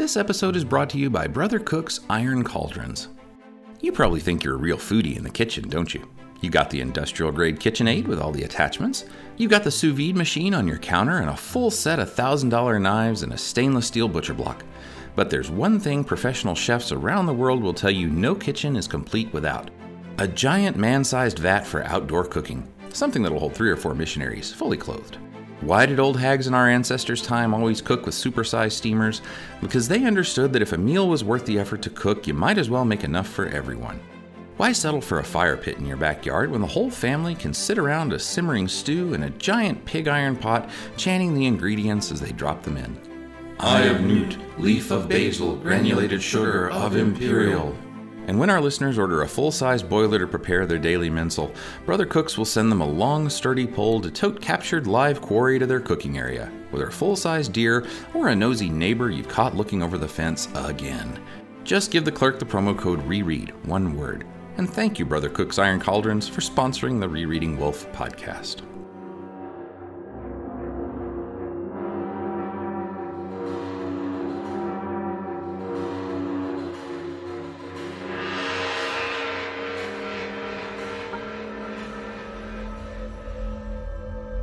This episode is brought to you by Brother Cook's Iron Cauldrons. You probably think you're a real foodie in the kitchen, don't you? You got the industrial grade KitchenAid with all the attachments. You've got the sous vide machine on your counter and a full set of $1,000 knives and a stainless steel butcher block. But there's one thing professional chefs around the world will tell you no kitchen is complete without a giant man sized vat for outdoor cooking, something that'll hold three or four missionaries, fully clothed. Why did old hags in our ancestors' time always cook with supersized steamers? Because they understood that if a meal was worth the effort to cook, you might as well make enough for everyone. Why settle for a fire pit in your backyard when the whole family can sit around a simmering stew in a giant pig iron pot, chanting the ingredients as they drop them in? Eye of newt, leaf of basil, granulated sugar of imperial. And when our listeners order a full sized boiler to prepare their daily mensel, Brother Cooks will send them a long, sturdy pole to tote captured live quarry to their cooking area, whether a full sized deer or a nosy neighbor you've caught looking over the fence again. Just give the clerk the promo code REREAD, one word. And thank you, Brother Cook's Iron Cauldrons, for sponsoring the Rereading Wolfe podcast.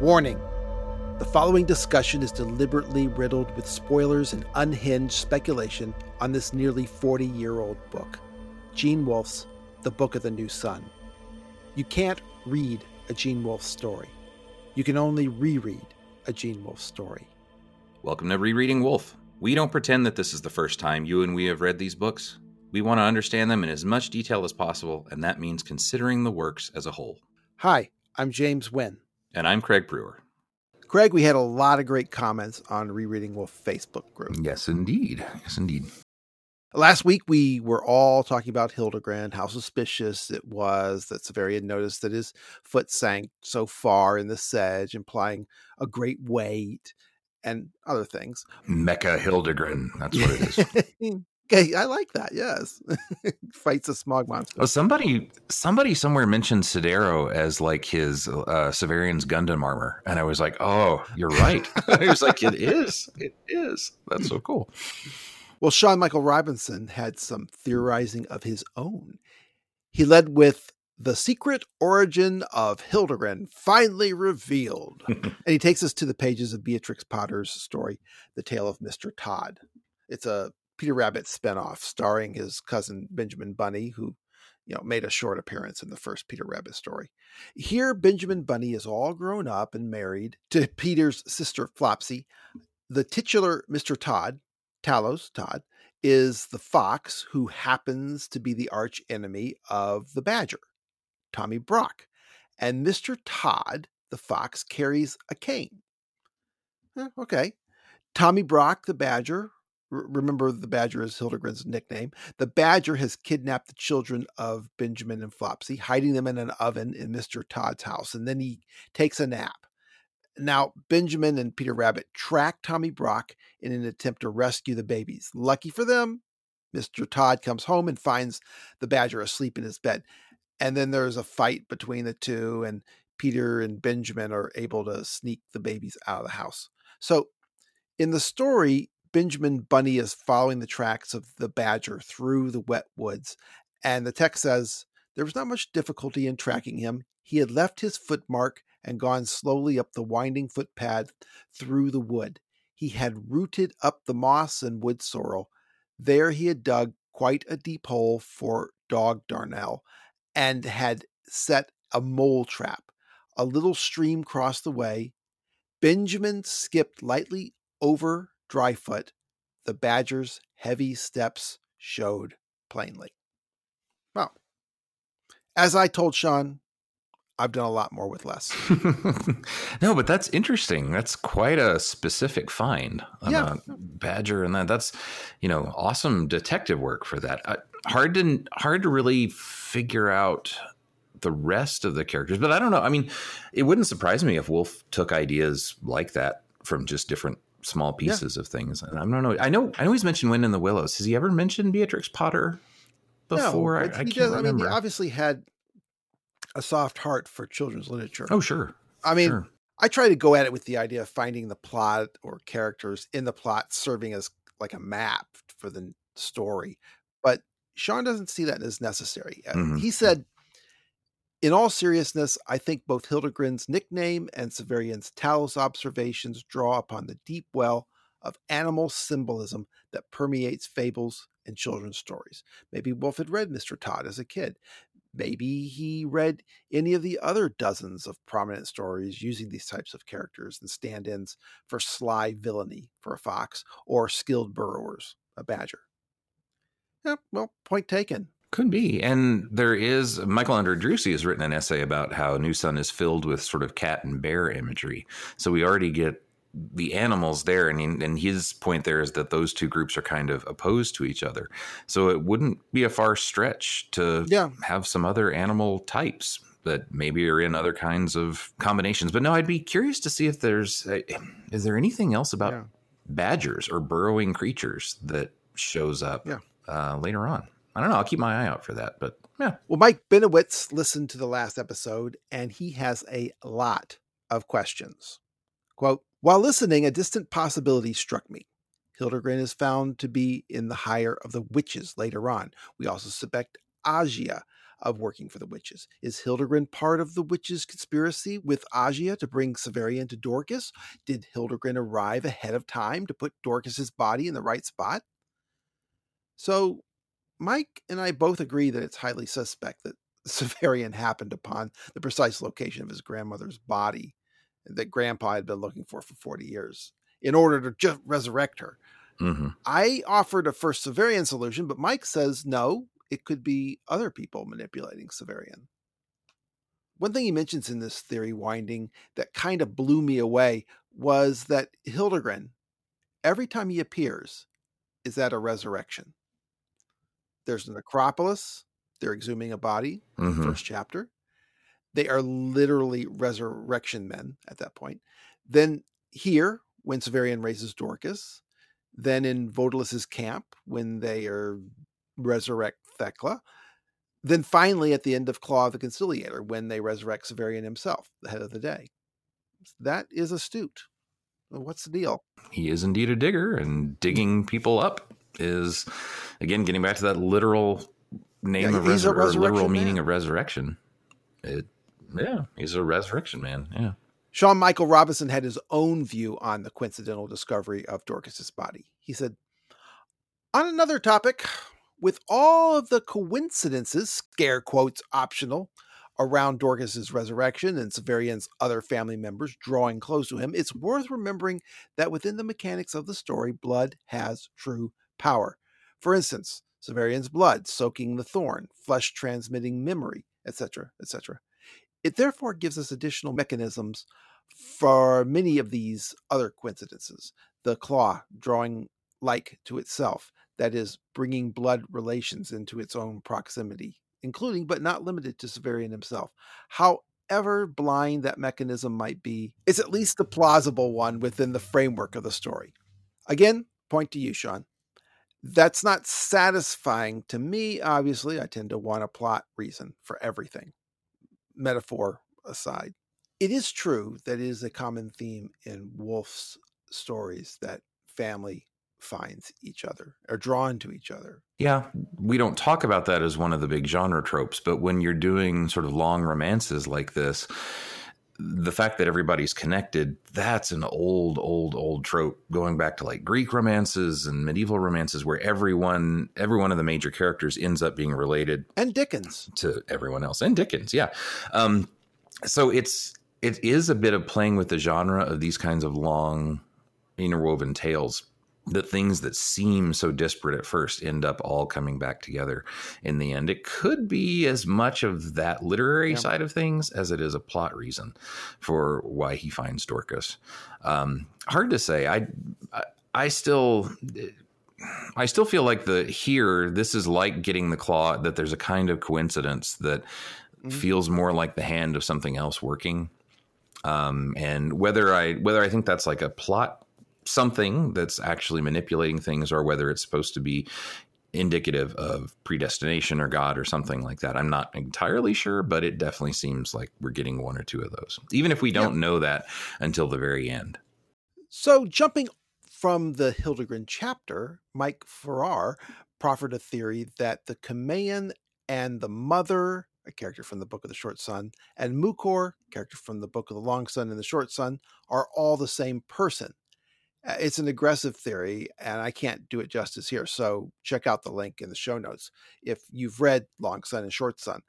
Warning The following discussion is deliberately riddled with spoilers and unhinged speculation on this nearly 40 year old book, Gene Wolfe's The Book of the New Sun. You can't read a Gene Wolfe story, you can only reread a Gene Wolfe story. Welcome to Rereading Wolfe. We don't pretend that this is the first time you and we have read these books. We want to understand them in as much detail as possible, and that means considering the works as a whole. Hi, I'm James Wynn. And I'm Craig Brewer. Craig, we had a lot of great comments on Rereading Wolfe Facebook group. Yes, indeed. Yes, indeed. Last week we were all talking about Hildegrin, how suspicious it was that Severian had noticed that his foot sank so far in the sedge, implying a great weight and other things. Mecha Hildegrin, that's what it is. okay, I like that. Yes, fights a smog monster. Oh, somebody, somebody somewhere mentioned Sidero as like his uh, Severian's Gundam armor, and I was like, "Oh, you're right." I was like, "It is, it is." That's so cool. Well, Sean Michael Robinson had some theorizing of his own. He led with the secret origin of Hildegrin finally revealed. and he takes us to the pages of Beatrix Potter's story, The Tale of Mr. Tod. It's a Peter Rabbit spinoff starring his cousin Benjamin Bunny, who you know made a short appearance in the first Peter Rabbit story. Here, Benjamin Bunny is all grown up and married to Peter's sister Flopsy. The titular Mr. Tod, Talos Tod, is the fox who happens to be the arch enemy of the badger, Tommy Brock. And Mr. Tod, the fox, carries a cane. Eh, okay. Tommy Brock, the badger, remember the badger is Hildegrin's nickname. The badger has kidnapped the children of Benjamin and Flopsy, hiding them in an oven in Mr. Tod's house, and then he takes a nap. Now, Benjamin and Peter Rabbit track Tommy Brock in an attempt to rescue the babies. Lucky for them, Mr. Todd comes home and finds the badger asleep in his bed. And then there's a fight between the two, and Peter and Benjamin are able to sneak the babies out of the house. So, in the story, Benjamin Bunny is following the tracks of the badger through the wet woods. And the text says there was not much difficulty in tracking him. He had left his footmark and gone slowly up the winding footpath through the wood. He had rooted up the moss and wood sorrel. There he had dug quite a deep hole for dog darnel and had set a mole trap. A little stream crossed the way. Benjamin skipped lightly over Dryfoot, the badger's heavy steps showed plainly. Well, as I told Sean, I've done a lot more with less. no, but that's interesting. That's quite a specific find on yeah. a badger, and that that's you know awesome detective work for that. Uh, hard to hard to really figure out the rest of the characters, but I don't know. I mean, it wouldn't surprise me if Wolfe took ideas like that from just different small pieces yeah. of things. And I don't know. I know. I know he's mentioned Wind in the Willows. Has he ever mentioned Beatrix Potter before? No, I, I can't does, remember. I mean, he obviously had a soft heart for children's literature. Oh, sure. I mean, sure. I try to go at it with the idea of finding the plot or characters in the plot serving as like a map for the story. But Sean doesn't see that as necessary. Mhm. He said, in all seriousness, I think both Hildegrin's nickname and Severian's Talos observations draw upon the deep well of animal symbolism that permeates fables and children's stories. Maybe Wolfe had read Mr. Tod as a kid. Maybe he read any of the other dozens of prominent stories using these types of characters and stand ins for sly villainy for a fox or skilled burrowers, a badger. Yeah, well, point taken. Could be. And there is, Michael Andre-Driussi has written an essay about how New Sun is filled with sort of cat and bear imagery. So we already get the animals there. And, and his point there is that those two groups are kind of opposed to each other. So it wouldn't be a far stretch to Yeah. have some other animal types that maybe are in other kinds of combinations. But no, I'd be curious to see if there's, uh, is there anything else about Yeah. badgers or burrowing creatures that shows up Yeah. uh, later on? I don't know. I'll keep my eye out for that. But yeah, Well, Mike Benowitz listened to the last episode and he has a lot of questions. Quote While listening, a distant possibility struck me. Hildegrin is found to be in the hire of the witches later on. We also suspect Agia of working for the witches. Is Hildegrin part of the witches' conspiracy with Agia to bring Severian to Dorcas? Did Hildegrin arrive ahead of time to put Dorcas's body in the right spot? So Mike and I both agree that it's highly suspect that Severian happened upon the precise location of his grandmother's body that Grandpa had been looking for for 40 years in order to just resurrect her. hmm I offered a first Severian solution, but Mike says no, it could be other people manipulating Severian. One thing he mentions in this theory winding that kind of blew me away was that Hildegrin, every time he appears, is at a resurrection. There's a necropolis, they're exhuming a body, hmm first chapter. They are literally resurrection men at that point. Then here, when Severian raises Dorcas, then in Vodalus's camp, when they are resurrect Thecla, then finally at the end of Claw of the Conciliator, when they resurrect Severian himself, the head of the day. That is astute. What's the deal? He is indeed a digger, and digging people up is, again, getting back to that literal name Yeah, of resur- or literal resurrection meaning of resurrection. It, yeah, he's a resurrection man. Yeah. Sean Michael Robinson had his own view on the coincidental discovery of Dorcas's body. He said, On another topic, with all of the coincidences, scare quotes optional, around Dorcas's resurrection and Severian's other family members drawing close to him, it's worth remembering that within the mechanics of the story, blood has true power. For instance, Severian's blood soaking the thorn, flesh transmitting memory, etc., etc. It therefore gives us additional mechanisms for many of these other coincidences. The claw drawing like to itself, that is, bringing blood relations into its own proximity, including but not limited to Severian himself. However blind that mechanism might be, it's at least a plausible one within the framework of the story. Again, point to you, Sean. That's not satisfying to me, obviously. I tend to want a plot reason for everything, metaphor aside. It is true that it is a common theme in Wolfe's stories that family finds each other, or drawn to each other. Yeah, we don't talk about that as one of the big genre tropes, but when you're doing sort of long romances like this, the fact that everybody's connected, that's an old, old, old trope going back to like Greek romances and medieval romances where everyone, every one of the major characters ends up being related And Dickens. to everyone else and Dickens. Yeah. Um, so it's, it is a bit of playing with the genre of these kinds of long interwoven tales that things that seem so disparate at first end up all coming back together in the end. It could be as much of that literary Yeah. side of things as it is a plot reason for why he finds Dorcas. Um, hard to say. I, I, I still. I still feel like the here this is like getting the claw that there's a kind of coincidence that Mhm. feels more like the hand of something else working um, and whether I whether I think that's like a plot something that's actually manipulating things or whether it's supposed to be indicative of predestination or God or something like that. I'm not entirely sure, but it definitely seems like we're getting one or two of those, even if we don't know that until the very end. So, jumping From the Hildegrin chapter, Mike Farrar proffered a theory that the Cumaean and the mother, a character from the Book of the Short Sun, and Mucor, character from the Book of the Long Sun and the Short Sun, are all the same person. Uh, it's an aggressive theory, and I can't do it justice here. So check out the link in the show notes if you've read Long Sun and Short Sun.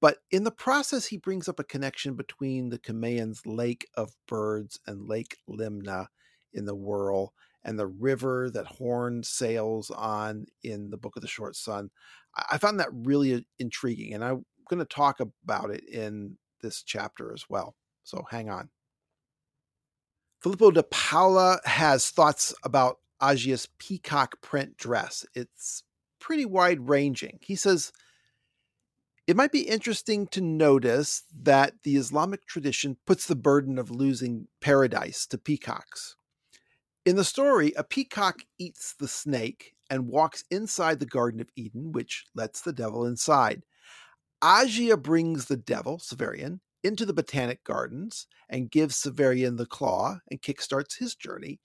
But in the process, he brings up a connection between the Cumaean's Lake of Birds and Lake Limna in the Whorl and the river that Horn sails on in the Book of the Short Sun. I found that really uh, intriguing, and I'm going to talk about it in this chapter as well. So hang on. Filippo de Paula has thoughts about Agia's peacock print dress. It's pretty wide ranging. He says, it might be interesting to notice that the Islamic tradition puts the burden of losing paradise to peacocks. In the story, a peacock eats the snake and walks inside the Garden of Eden, which lets the devil inside. Agia brings the devil, Severian, into the Botanic Gardens and gives Severian the claw and kickstarts his journey.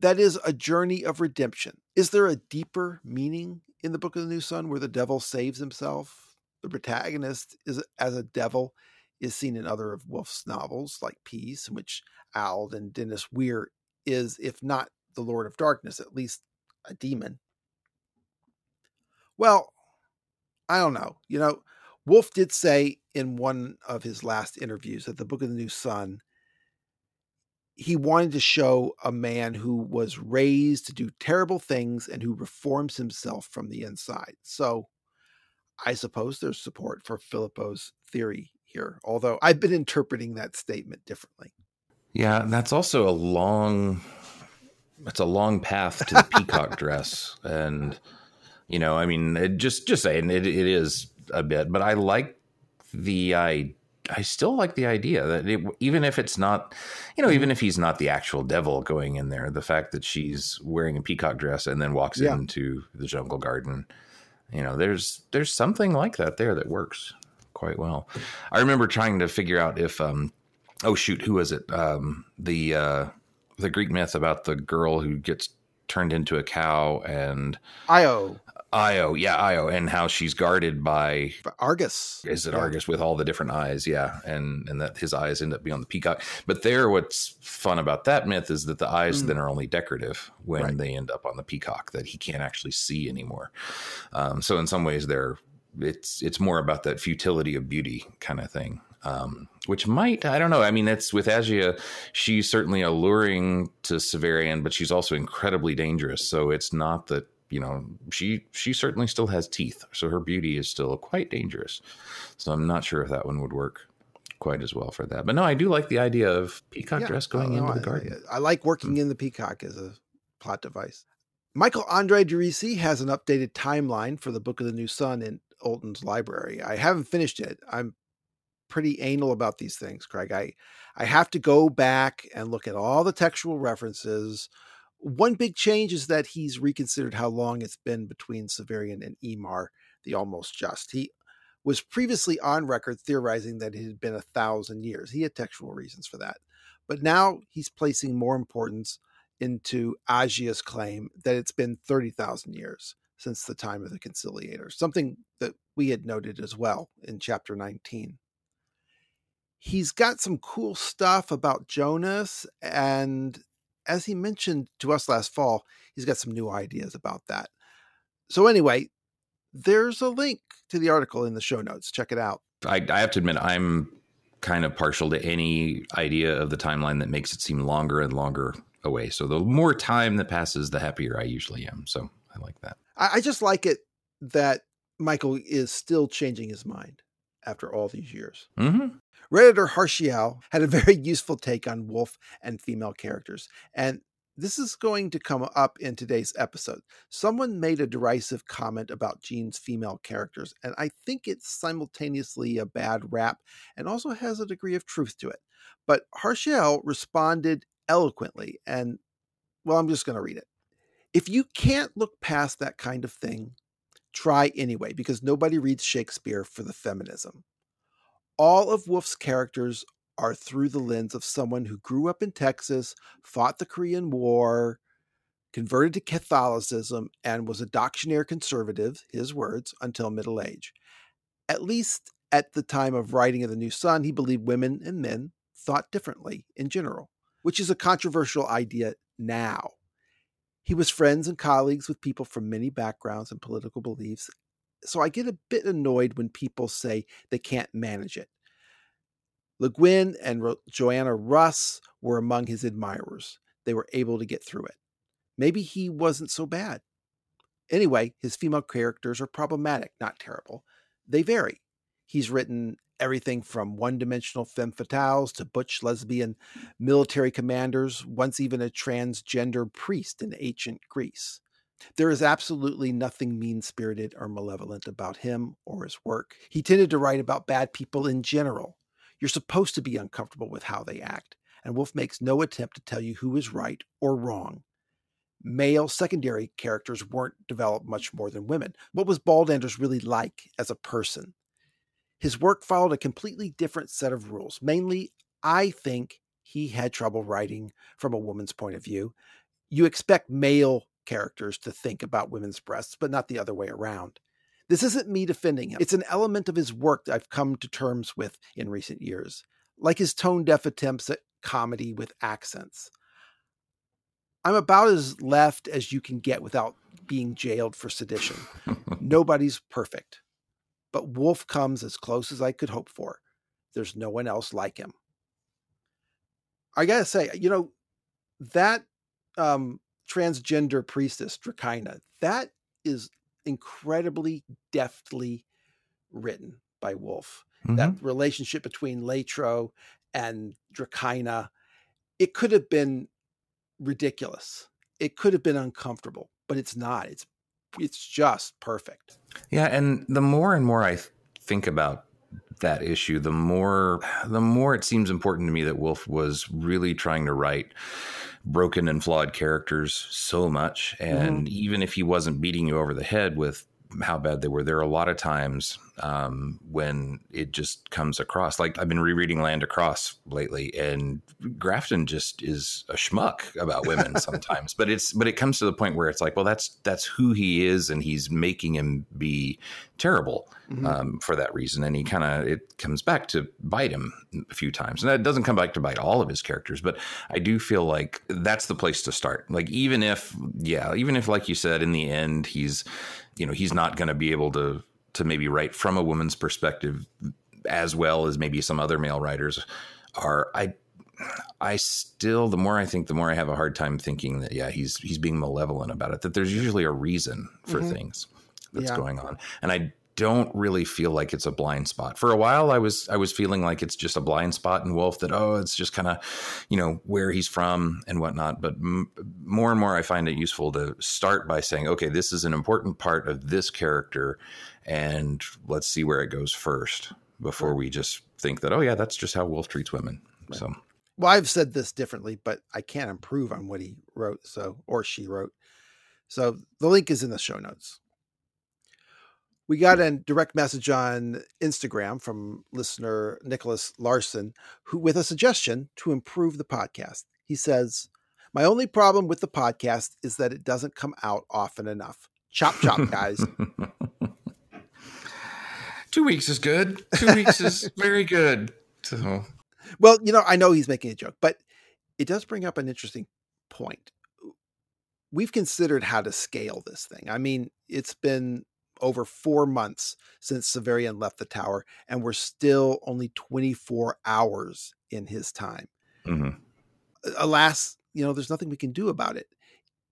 That is a journey of redemption. Is there a deeper meaning in the Book of the New Sun where the devil saves himself? The protagonist is as a devil is seen in other of Wolfe's novels like Peace, in which Alden Dennis Weer is, if not the Lord of Darkness, at least a demon. Well, I don't know. You know, Wolfe did say in one of his last interviews that the Book of the New Sun, he wanted to show a man who was raised to do terrible things and who reforms himself from the inside. So I suppose there's support for Filippo's theory here, although I've been interpreting that statement differently. Yeah, that's also a long it's a long path to the peacock dress and you know, I mean, just just saying it, it is a bit, but I like the I I still like the idea that it, even if it's not, you know, even if he's not the actual devil going in there, the fact that she's wearing a peacock dress and then walks yeah. into the jungle garden, you know, there's there's something like that there that works quite well. I remember trying to figure out if um oh shoot, who was it? Um, the uh, the Greek myth about the girl who gets turned into a cow and Io. Io, yeah, Io, and how she's guarded by Argus. Is it yeah. Argus with all the different eyes? Yeah, and and that his eyes end up being on the peacock. But there, what's fun about that myth is that the eyes mm. then are only decorative when right. they end up on the peacock that he can't actually see anymore. Um, so in some ways, they're it's it's more about that futility of beauty kind of thing um, which might I don't know. I mean, it's with Agia, she's certainly alluring to Severian, but she's also incredibly dangerous. So it's not that you know she she certainly still has teeth, so her beauty is still quite dangerous. So I'm not sure if that one would work quite as well for that. But no, I do like the idea of peacock yeah, dress going into the garden. I, I like working mm. in the peacock as a plot device. Michael Andre-Driussi has an updated timeline for the Book of the New Sun in Ultan's library. I haven't finished it. I'm pretty anal about these things, Craig. I I have to go back and look at all the textual references. One big change is that he's reconsidered how long it's been between Severian and Ymar, the almost just. He was previously on record theorizing that it had been a thousand years. He had textual reasons for that. But now he's placing more importance into Agia's claim that it's been 30,000 years since the time of the conciliators, something that we had noted as well in chapter 19 he's got some cool stuff about Jonas. And as he mentioned to us last fall, he's got some new ideas about that. So, anyway, there's a link to the article in the show notes. Check it out. I, I have to admit, I'm kind of partial to any idea of the timeline that makes it seem longer and longer away. So, the more time that passes, the happier I usually am. So, I like that. I, I just like it that Michael is still changing his mind after all these years. Mm-hmm. Redditor Harshiel had a very useful take on Wolfe and female characters, and this is going to come up in today's episode. Someone made a derisive comment about Gene's female characters, and I think it's simultaneously a bad rap and also has a degree of truth to it. But Harshiel responded eloquently, and well, I'm just going to read it. If you can't look past that kind of thing, try anyway, because nobody reads Shakespeare for the feminism all of Wolfe's characters are through the lens of someone who grew up in Texas, fought the Korean War, converted to Catholicism, and was a doctrinaire conservative, his words, until middle age. At least at the time of writing of The New Sun, he believed women and men thought differently in general, which is a controversial idea now. He was friends and colleagues with people from many backgrounds and political beliefs. So I get a bit annoyed when people say they can't manage it. Le Guin and Ro- Joanna Russ were among his admirers. They were able to get through it. Maybe he wasn't so bad. Anyway, his female characters are problematic, not terrible. They vary. He's written everything from one dimensional femme fatales to butch lesbian military commanders, once even a transgender priest in ancient Greece. There is absolutely nothing mean spirited or malevolent about him or his work. He tended to write about bad people in general. You're supposed to be uncomfortable with how they act, and Wolfe makes no attempt to tell you who is right or wrong. Male secondary characters weren't developed much more than women. What was Baldanders really like as a person? His work followed a completely different set of rules. Mainly, I think he had trouble writing from a woman's point of view. You expect male characters to think about women's breasts, but not the other way around. This isn't me defending him. It's an element of his work that I've come to terms with in recent years, like his tone deaf attempts at comedy with accents. I'm about as left as you can get without being jailed for sedition. Nobody's perfect but Wolfe comes as close as I could hope for. There's no one else like him. I gotta say, you know, that um, transgender priestess, Drakaina, that is incredibly deftly written by Wolfe. Mm-hmm. That relationship between Latro and Drakaina, it could have been ridiculous. It could have been uncomfortable, but it's not. It's it's just perfect. Yeah, and the more and more I think about that issue, the more the more it seems important to me that Wolfe was really trying to write broken and flawed characters so much. And mm-hmm. even if he wasn't beating you over the head with how bad they were. There are a lot of times um, when it just comes across. Like I've been rereading Land Across lately, and Grafton just is a schmuck about women sometimes. but it's but it comes to the point where it's like, well, that's that's who he is, and he's making him be terrible mm-hmm. um, for that reason. And he kind of it comes back to bite him a few times, and that doesn't come back to bite all of his characters. But I do feel like that's the place to start. Like even if yeah, even if like you said, in the end he's you know he's not going to be able to to maybe write from a woman's perspective as well as maybe some other male writers are i i still the more i think the more i have a hard time thinking that yeah he's he's being malevolent about it that there's usually a reason for mm-hmm. things that's yeah. going on and i don't really feel like it's a blind spot. For a while, I was I was feeling like it's just a blind spot in Wolfe that oh, it's just kind of you know where he's from and whatnot. But m- more and more, I find it useful to start by saying, okay, this is an important part of this character, and let's see where it goes first before we just think that oh yeah, that's just how Wolfe treats women. Right. So. Well, I've said this differently, but I can't improve on what he wrote, so or she wrote. So the link is in the show notes. We got a direct message on Instagram from listener Nicholas Larson, who with a suggestion to improve the podcast. He says, "My only problem with the podcast is that it doesn't come out often enough. Chop chop, guys." Two weeks is good. Two weeks is very good. So, well, you know, I know he's making a joke, but it does bring up an interesting point. We've considered how to scale this thing. I mean, it's been over four months since Severian left the tower, and we're still only 24 hours in his time. Mm-hmm. Alas, you know, there's nothing we can do about it.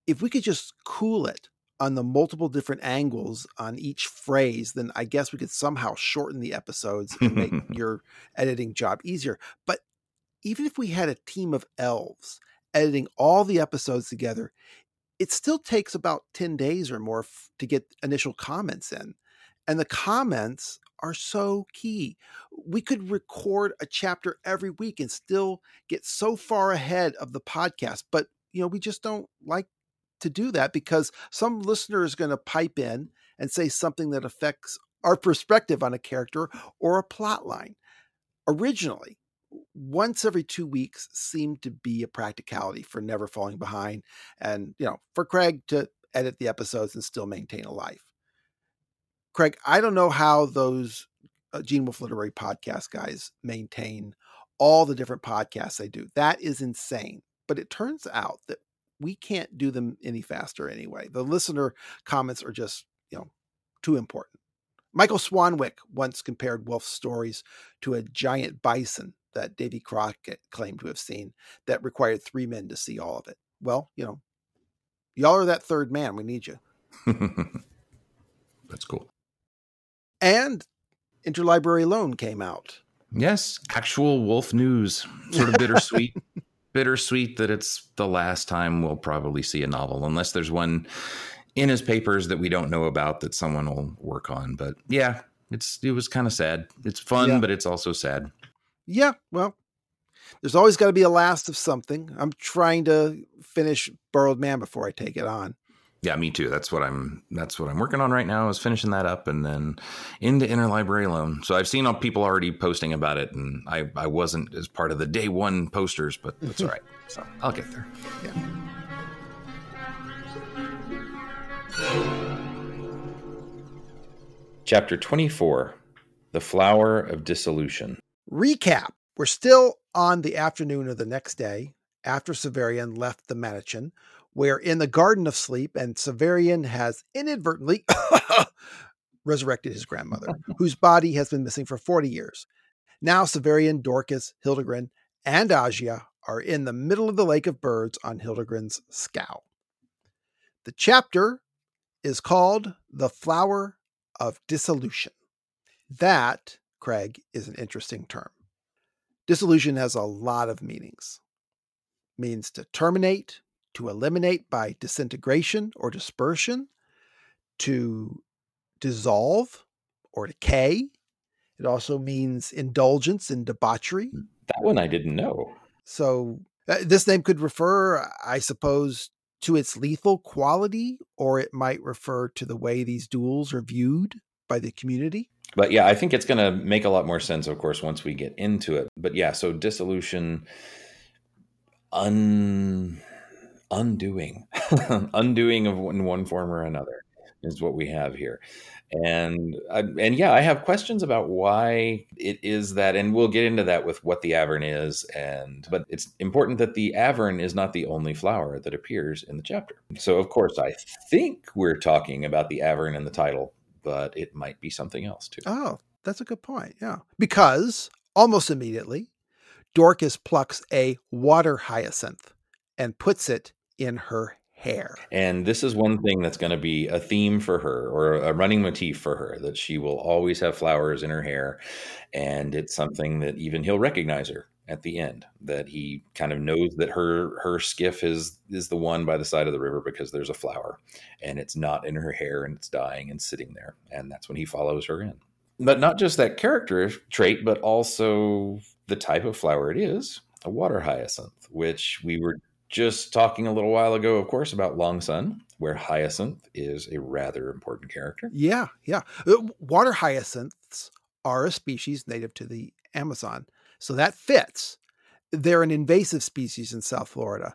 If we could just cool it on the multiple different angles on each phrase, then I guess we could somehow shorten the episodes and make your editing job easier. But even if we had a team of elves editing all the episodes together, it still takes about 10 days or more f- to get initial comments in. And the comments are so key. We could record a chapter every week and still get so far ahead of the podcast, but you know, we just don't like to do that because some listener is going to pipe in and say something that affects our perspective on a character or a plot line. Originally, once every two weeks seemed to be a practicality for never falling behind and, you know, for Craig to edit the episodes and still maintain a life. Craig, I don't know how those uh, Gene Wolfe Literary podcast guys maintain all the different podcasts they do. That is insane. But it turns out that we can't do them any faster anyway. The listener comments are just, you know, too important. Michael Swanwick once compared Wolfe's stories to a giant bison that Davy Crockett claimed to have seen that required three men to see all of it. Well, you know, y'all are that third man. We need you. That's cool. And Interlibrary Loan came out. Yes, actual Wolfe news. Sort of bittersweet. bittersweet that it's the last time we'll probably see a novel, unless there's one in his papers that we don't know about that someone will work on. But yeah, it's it was kind of sad. It's fun, yeah. but it's also sad. Yeah, well, there's always got to be a last of something. I'm trying to finish Borrowed Man before I take it on. Yeah, me too. That's what I'm. That's what I'm working on right now. Is finishing that up and then into interlibrary loan. So I've seen people already posting about it, and I I wasn't as part of the day one posters, but that's all right. So I'll get there. Yeah. Chapter 24 The Flower of Dissolution. Recap We're still on the afternoon of the next day after Severian left the Mansion where in the Garden of Sleep, and Severian has inadvertently resurrected his grandmother, whose body has been missing for 40 years. Now, Severian, Dorcas, Hildegrin, and Agia are in the middle of the Lake of Birds on Hildegrin's scow. The chapter is called The Flower of Dissolution. That, Craig, is an interesting term. Dissolution has a lot of meanings. It means to terminate, to eliminate by disintegration or dispersion, to dissolve or decay. It also means indulgence in debauchery. That one I didn't know. So uh, this name could refer, I suppose, to its lethal quality, or it might refer to the way these duels are viewed by the community. But yeah, I think it's going to make a lot more sense, of course, once we get into it. But yeah, so dissolution, un undoing, undoing of in one form or another is what we have here. And and yeah, I have questions about why it is that, and we'll get into that with what the Avern is. And but it's important that the Avern is not the only flower that appears in the chapter. So of course, I think we're talking about the Avern in the title, but it might be something else too. Oh, that's a good point. Yeah, because almost immediately, Dorcas plucks a water hyacinth and puts it in her hair. And this is one thing that's going to be a theme for her or a running motif for her that she will always have flowers in her hair. And it's something that even he'll recognize her at the end that he kind of knows that her her skiff is is the one by the side of the river because there's a flower and it's not in her hair and it's dying and sitting there and that's when he follows her in but not just that character trait but also the type of flower it is a water hyacinth which we were just talking a little while ago, of course, about Long Sun, where Hyacinth is a rather important character. Yeah, yeah. Uh, water hyacinths are a species native to the Amazon. So that fits. They're an invasive species in South Florida.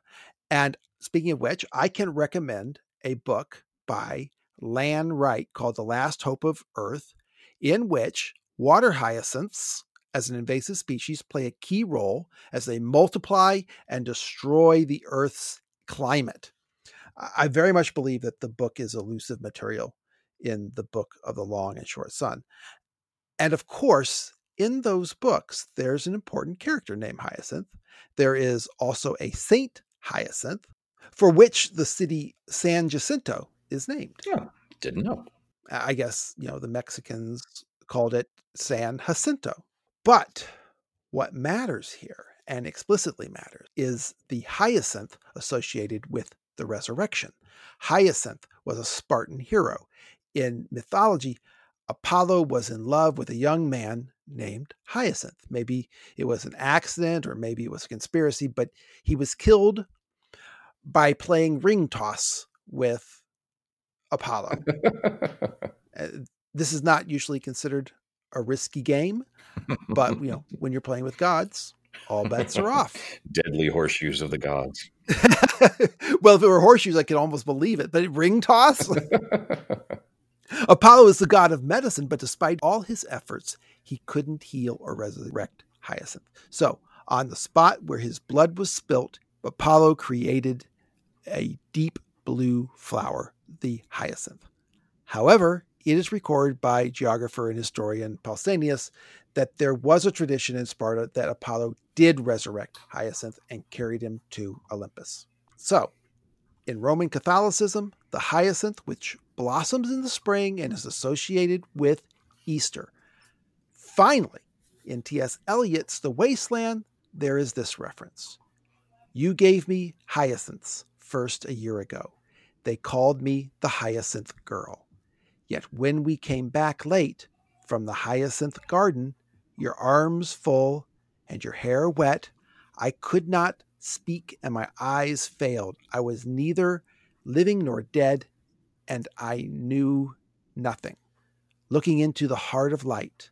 And speaking of which, I can recommend a book by Lan Wright called The Last Hope of Earth, in which water hyacinths as an invasive species play a key role as they multiply and destroy the Earth's climate. I very much believe that the book is elusive material in the book of the long and short sun. And of course, in those books, there's an important character named Hyacinth. There is also a Saint Hyacinth, for which the city San Jacinto is named. Yeah, didn't know. I guess, you know, the Mexicans called it San Jacinto. But what matters here, and explicitly matters, is the hyacinth associated with the resurrection. Hyacinth was a Spartan hero. In mythology, Apollo was in love with a young man named Hyacinth. Maybe it was an accident or maybe it was a conspiracy, but he was killed by playing ring toss with Apollo. Uh, this is not usually considered a risky game, but you know, when you're playing with gods, all bets are off. Deadly horseshoes of the gods. well, if it were horseshoes, I could almost believe it. But ring toss? Apollo is the god of medicine, but despite all his efforts, he couldn't heal or resurrect Hyacinth. So, on the spot where his blood was spilt, Apollo created a deep blue flower, the hyacinth. However, it is recorded by geographer and historian Pausanias that there was a tradition in Sparta that Apollo did resurrect Hyacinth and carried him to Olympus. So, in Roman Catholicism, the hyacinth, which blossoms in the spring and is associated with Easter. Finally, in T.S. Eliot's The Wasteland, there is this reference You gave me hyacinths first a year ago. They called me the hyacinth girl. Yet when we came back late from the hyacinth garden, your arms full and your hair wet, I could not speak and my eyes failed. I was neither living nor dead, and I knew nothing. Looking into the heart of light,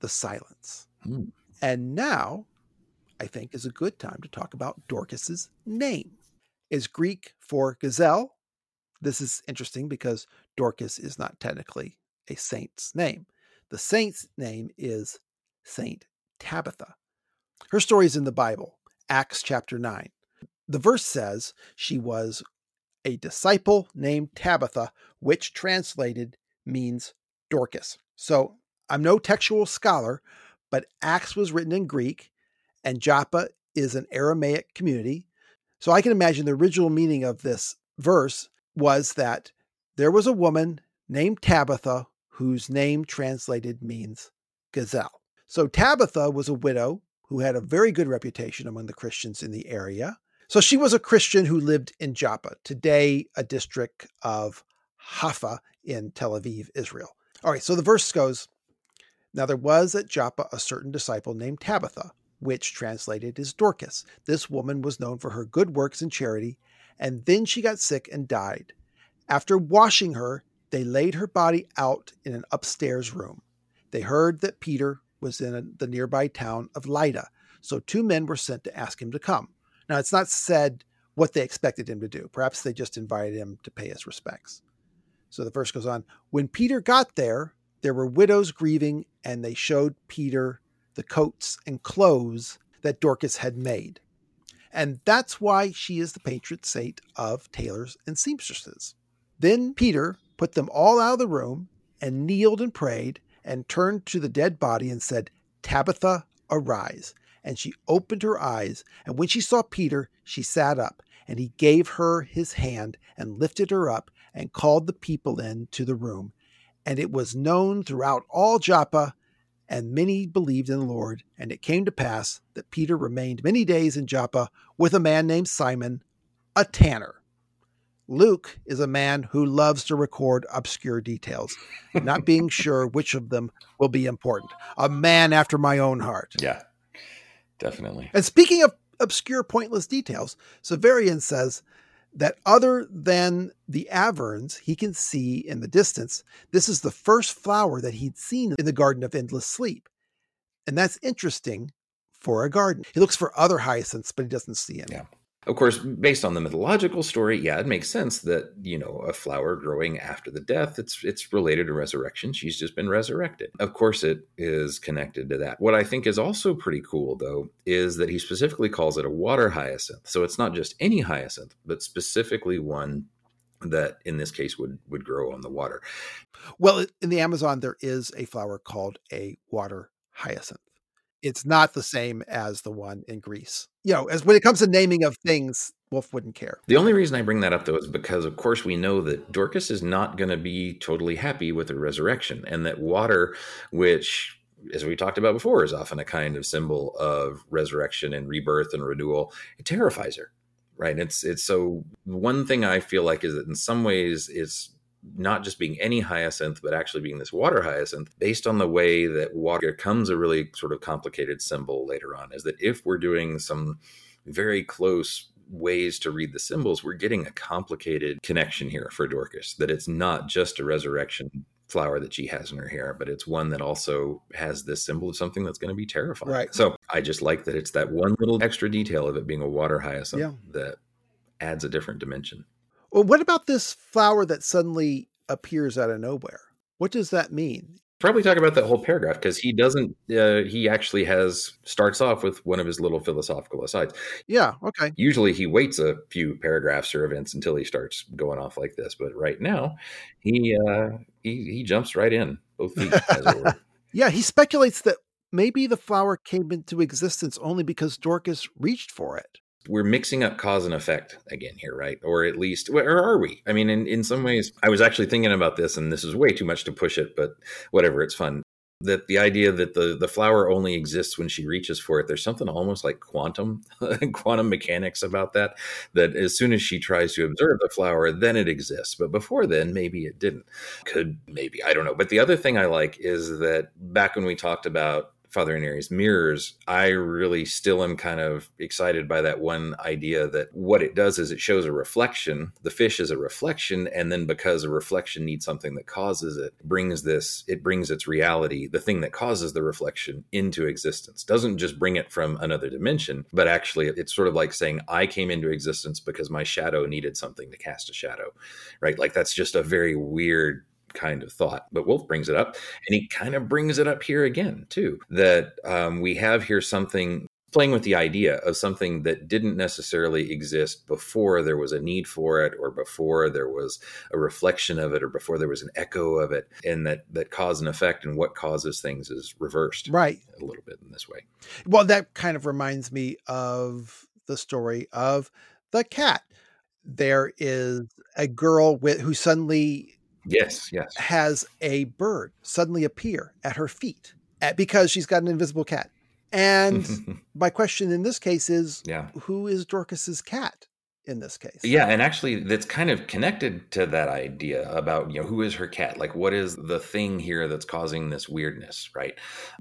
the silence. Hmm. And now, I think, is a good time to talk about Dorcas's name. Is Greek for gazelle. This is interesting because Dorcas is not technically a saint's name. The saint's name is Saint Tabitha. Her story is in the Bible, Acts chapter 9. The verse says she was a disciple named Tabitha, which translated means Dorcas. So I'm no textual scholar, but Acts was written in Greek, and Joppa is an Aramaic community. So I can imagine the original meaning of this verse was that there was a woman named Tabitha whose name translated means gazelle. So Tabitha was a widow who had a very good reputation among the Christians in the area. So she was a Christian who lived in Joppa, today a district of Haifa in Tel Aviv, Israel. All right, so the verse goes Now there was at Joppa a certain disciple named Tabitha, which translated is Dorcas. This woman was known for her good works and charity, and then she got sick and died. After washing her, they laid her body out in an upstairs room. They heard that Peter was in the nearby town of Lydda, so two men were sent to ask him to come. Now, it's not said what they expected him to do. Perhaps they just invited him to pay his respects. So the verse goes on When Peter got there, there were widows grieving, and they showed Peter the coats and clothes that Dorcas had made. And that's why she is the patron saint of tailors and seamstresses. Then Peter put them all out of the room and kneeled and prayed and turned to the dead body and said, Tabitha, arise. And she opened her eyes, and when she saw Peter, she sat up. And he gave her his hand and lifted her up and called the people in to the room. And it was known throughout all Joppa, and many believed in the Lord. And it came to pass that Peter remained many days in Joppa with a man named Simon, a tanner. Luke is a man who loves to record obscure details, not being sure which of them will be important. A man after my own heart. Yeah, definitely. And speaking of obscure, pointless details, Severian says that other than the Averns he can see in the distance, this is the first flower that he'd seen in the Garden of Endless Sleep. And that's interesting for a garden. He looks for other hyacinths, but he doesn't see any. Yeah. Of course, based on the mythological story, yeah, it makes sense that you know a flower growing after the death. It's it's related to resurrection. She's just been resurrected. Of course, it is connected to that. What I think is also pretty cool, though, is that he specifically calls it a water hyacinth. So it's not just any hyacinth, but specifically one that in this case would would grow on the water. Well, in the Amazon, there is a flower called a water hyacinth it's not the same as the one in Greece. You know, as when it comes to naming of things, Wolfe wouldn't care. The only reason I bring that up though is because of course we know that Dorcas is not going to be totally happy with the resurrection and that water which as we talked about before is often a kind of symbol of resurrection and rebirth and renewal, it terrifies her. Right? It's it's so one thing I feel like is that in some ways it's not just being any hyacinth, but actually being this water hyacinth, based on the way that water becomes a really sort of complicated symbol later on, is that if we're doing some very close ways to read the symbols, we're getting a complicated connection here for Dorcas, that it's not just a resurrection flower that she has in her hair, but it's one that also has this symbol of something that's going to be terrifying. Right. So I just like that it's that one little extra detail of it being a water hyacinth Yeah. that adds a different dimension. Well, what about this flower that suddenly appears out of nowhere? What does that mean? Probably talk about that whole paragraph because he doesn't. Uh, he actually has starts off with one of his little philosophical asides. Yeah, okay. Usually he waits a few paragraphs or events until he starts going off like this, but right now he uh, he he jumps right in both feet. As it. Yeah, he speculates that maybe the flower came into existence only because Dorcas reached for it. We're mixing up cause and effect again here, right? Or at least, or are we? I mean, in, in some ways, I was actually thinking about this, and this is way too much to push it, but whatever, it's fun. That the idea that the the flower only exists when she reaches for it, there's something almost like quantum quantum mechanics about that. That as soon as she tries to observe the flower, then it exists. But before then, maybe it didn't. Could maybe I don't know. But the other thing I like is that back when we talked about Father Inire's mirrors, I really still am kind of excited by that one idea that what it does is it shows a reflection. The fish is a reflection, and then because a reflection needs something that causes it, brings this, it brings its reality, the thing that causes the reflection into existence. Doesn't just bring it from another dimension, but actually it's sort of like saying, I came into existence because my shadow needed something to cast a shadow, right? Like that's just a very weird kind of thought. But Wolfe brings it up, and he kind of brings it up here again, too. That um, we have here something playing with the idea of something that didn't necessarily exist before there was a need for it or before there was a reflection of it or before there was an echo of it and that that cause and effect and what causes things is reversed Right. a little bit in this way Well, that kind of reminds me of the story of the cat. There is a girl with who suddenly yes yes has a bird suddenly appear at her feet at, because she's got an invisible cat. And my question in this case is yeah who is Dorcas's cat in this case? Yeah, and actually, that's kind of connected to that idea about you know who is her cat, like what is the thing here that's causing this weirdness, right?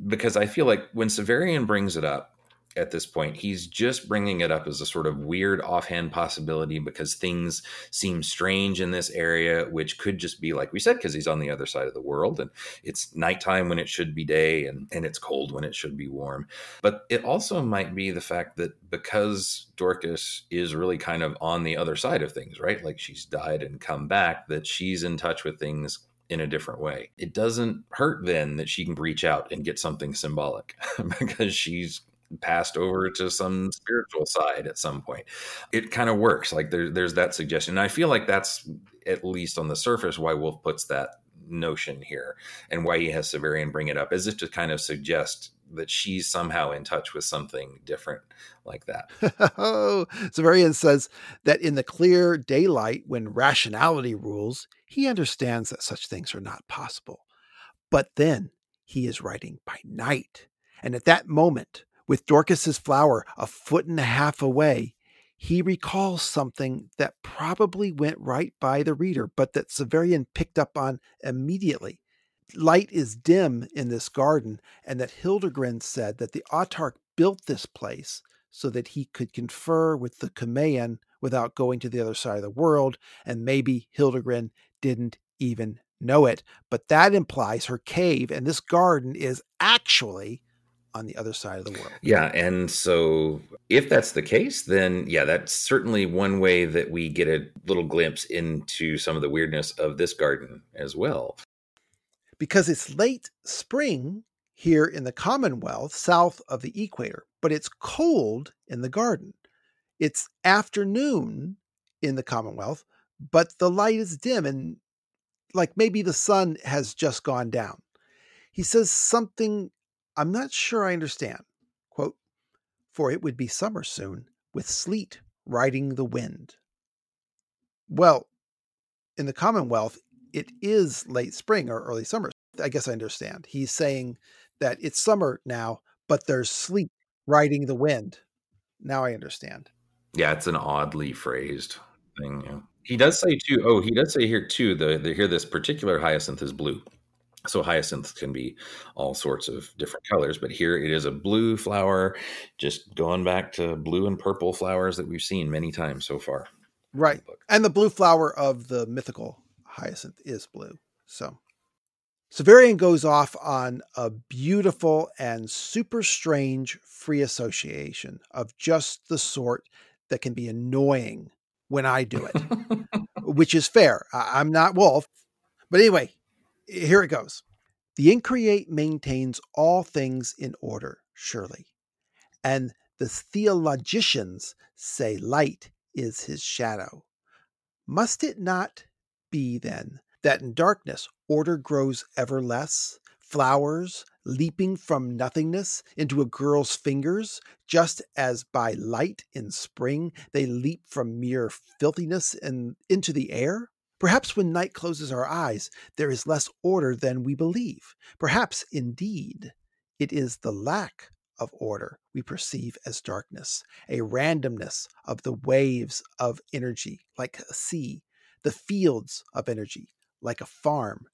Because I feel like when Severian brings it up at this point, he's just bringing it up as a sort of weird offhand possibility because things seem strange in this area, which could just be like we said, because he's on the other side of the world and it's nighttime when it should be day and, and it's cold when it should be warm. But it also might be the fact that because Dorcas is really kind of on the other side of things, right? Like she's died and come back, that she's in touch with things in a different way. It doesn't hurt then that she can reach out and get something symbolic because she's passed over to some spiritual side at some point. It kind of works. Like there, there's that suggestion. And I feel like that's at least on the surface why Wolfe puts that notion here and why he has Severian bring it up as if to kind of suggest that she's somehow in touch with something different like that. oh, Severian says that in the clear daylight, when rationality rules, he understands that such things are not possible. But then he is writing by night. And at that moment, with Dorcas's flower a foot and a half away, he recalls something that probably went right by the reader, but that Severian picked up on immediately. Light is dim in this garden, and that Hildegrin said that the autarch built this place so that he could confer with the Cumaean without going to the other side of the world, and maybe Hildegrin didn't even know it. But that implies her cave and this garden is actually on the other side of the world. Yeah, and so if that's the case, then yeah, that's certainly one way that we get a little glimpse into some of the weirdness of this garden as well. Because it's late spring here in the Commonwealth, south of the equator, but it's cold in the garden. It's afternoon in the Commonwealth, but the light is dim and like maybe the sun has just gone down. He says something I'm not sure I understand. Quote, for it would be summer soon, with sleet riding the wind. Well, in the Commonwealth, it is late spring or early summer. I guess I understand. He's saying that it's summer now, but there's sleet riding the wind. Now I understand. Yeah, it's an oddly phrased thing. Yeah. He does say too. Oh, he does say here too. The, the here this particular hyacinth is blue. So hyacinths can be all sorts of different colors, but here it is a blue flower, just going back to blue and purple flowers that we've seen many times so far. Right. And the blue flower of the mythical hyacinth is blue. So Severian goes off on a beautiful and super strange free association of just the sort that can be annoying when I do it, which is fair. I- am not Wolfe. But anyway, here it goes. The Increate maintains all things in order, surely. And the theologicians say light is his shadow. Must it not be, then, that in darkness order grows ever less, flowers leaping from nothingness into a girl's fingers, just as by light in spring they leap from mere filthiness and into the air? Perhaps when night closes our eyes, there is less order than we believe. Perhaps, indeed, it is the lack of order we perceive as darkness, a randomness of the waves of energy, like a sea, the fields of energy, like a farm,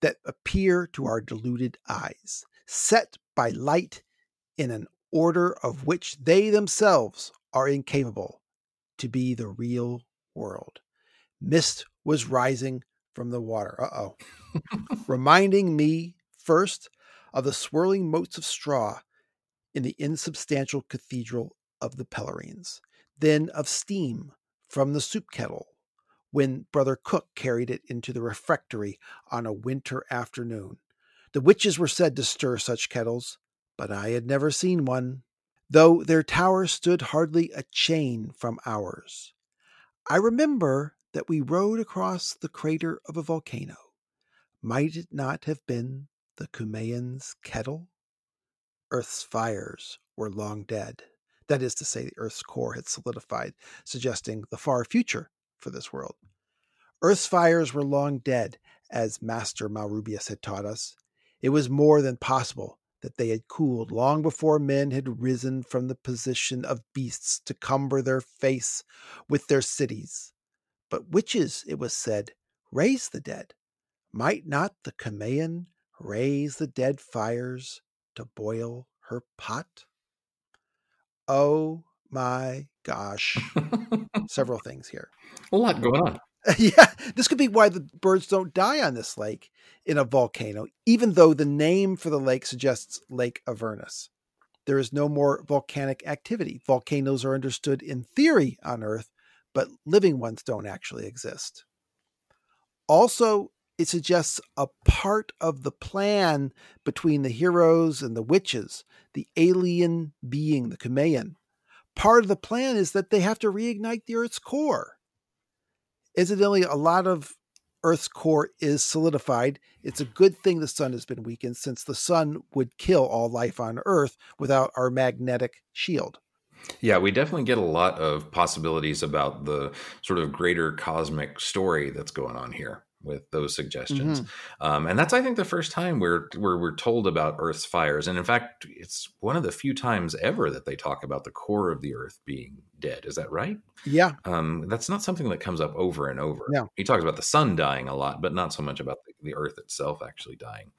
that appear to our deluded eyes, set by light in an order of which they themselves are incapable to be the real world. Mist was rising from the water. Uh oh. Reminding me first of the swirling motes of straw in the insubstantial cathedral of the Pelerines, then of steam from the soup kettle when Brother Cook carried it into the refectory on a winter afternoon. The witches were said to stir such kettles, but I had never seen one, though their tower stood hardly a chain from ours. I remember that we rode across the crater of a volcano. Might it not have been the Cumaean's kettle? Earth's fires were long dead. That is to say, the Earth's core had solidified, suggesting the far future for this world. Earth's fires were long dead, as Master Malrubius had taught us. It was more than possible that they had cooled long before men had risen from the position of beasts to cumber their face with their cities. But witches, it was said, raise the dead. Might not the Cumaean raise the dead fires to boil her pot? Oh my gosh. Several things here. A lot going on. yeah, this could be why the birds don't die on this lake in a volcano, even though the name for the lake suggests Lake Avernus. There is no more volcanic activity. Volcanoes are understood in theory on Earth, but living ones don't actually exist. Also, it suggests a part of the plan between the heroes and the witches, the alien being, the Cumaean. Part of the plan is that they have to reignite the Earth's core. Incidentally, a lot of Earth's core is solidified. It's a good thing the sun has been weakened since the sun would kill all life on Earth without our magnetic shield. Yeah, we definitely get a lot of possibilities about the sort of greater cosmic story that's going on here with those suggestions. Mm-hmm. Um, and that's, I think, the first time we're, where we're told about Earth's fires. And in fact, it's one of the few times ever that they talk about the core of the Earth being dead. Is that right? Yeah. Um, that's not something that comes up over and over. No. He talks about the sun dying a lot, but not so much about the, the Earth itself actually dying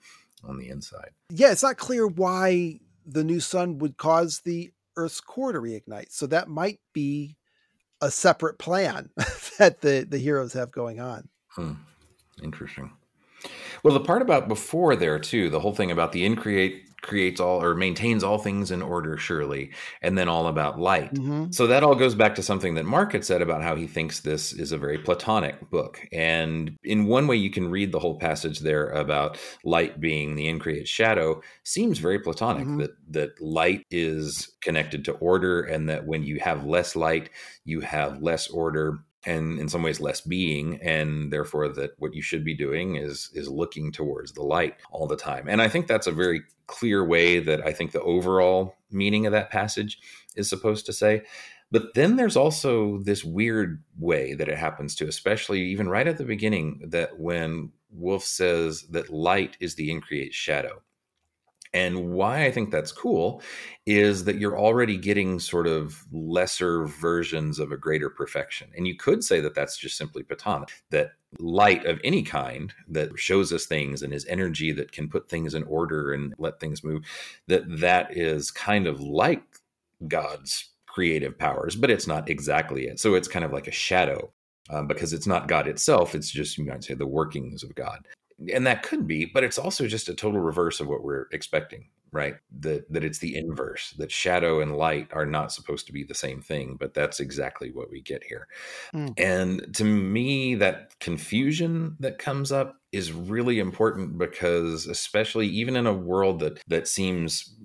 on the inside. Yeah, it's not clear why the new sun would cause the Earth's core to reignite. So that might be a separate plan that the, the heroes have going on. Hmm. Interesting. Well, the part about before there too, the whole thing about the increate creates all or maintains all things in order, surely, and then all about light. Mm-hmm. So that all goes back to something that Mark had said about how he thinks this is a very Platonic book. And in one way, you can read the whole passage there about light being the increate shadow, seems very Platonic mm-hmm. that that light is connected to order, and that when you have less light, you have less order and in some ways less being and therefore that what you should be doing is is looking towards the light all the time. And i think that's a very clear way that i think the overall meaning of that passage is supposed to say. But then there's also this weird way that it happens to especially even right at the beginning that when Wolfe says that light is the increate shadow and why I think that's cool is that you're already getting sort of lesser versions of a greater perfection. And you could say that that's just simply Platonic, that light of any kind that shows us things and is energy that can put things in order and let things move, that that is kind of like God's creative powers, but it's not exactly it. So it's kind of like a shadow um, because it's not God itself. It's just, you might say, the workings of God and that could be, but it's also just a total reverse of what we're expecting, right? That that it's the inverse. That shadow and light are not supposed to be the same thing, but that's exactly what we get here. Mm. And to me, that confusion that comes up is really important because, especially even in a world that that seems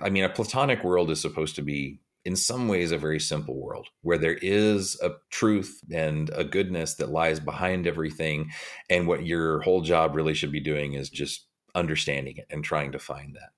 I mean, a platonic world is supposed to be in some ways a very simple world where there is a truth and a goodness that lies behind everything. And what your whole job really should be doing is just understanding it and trying to find that.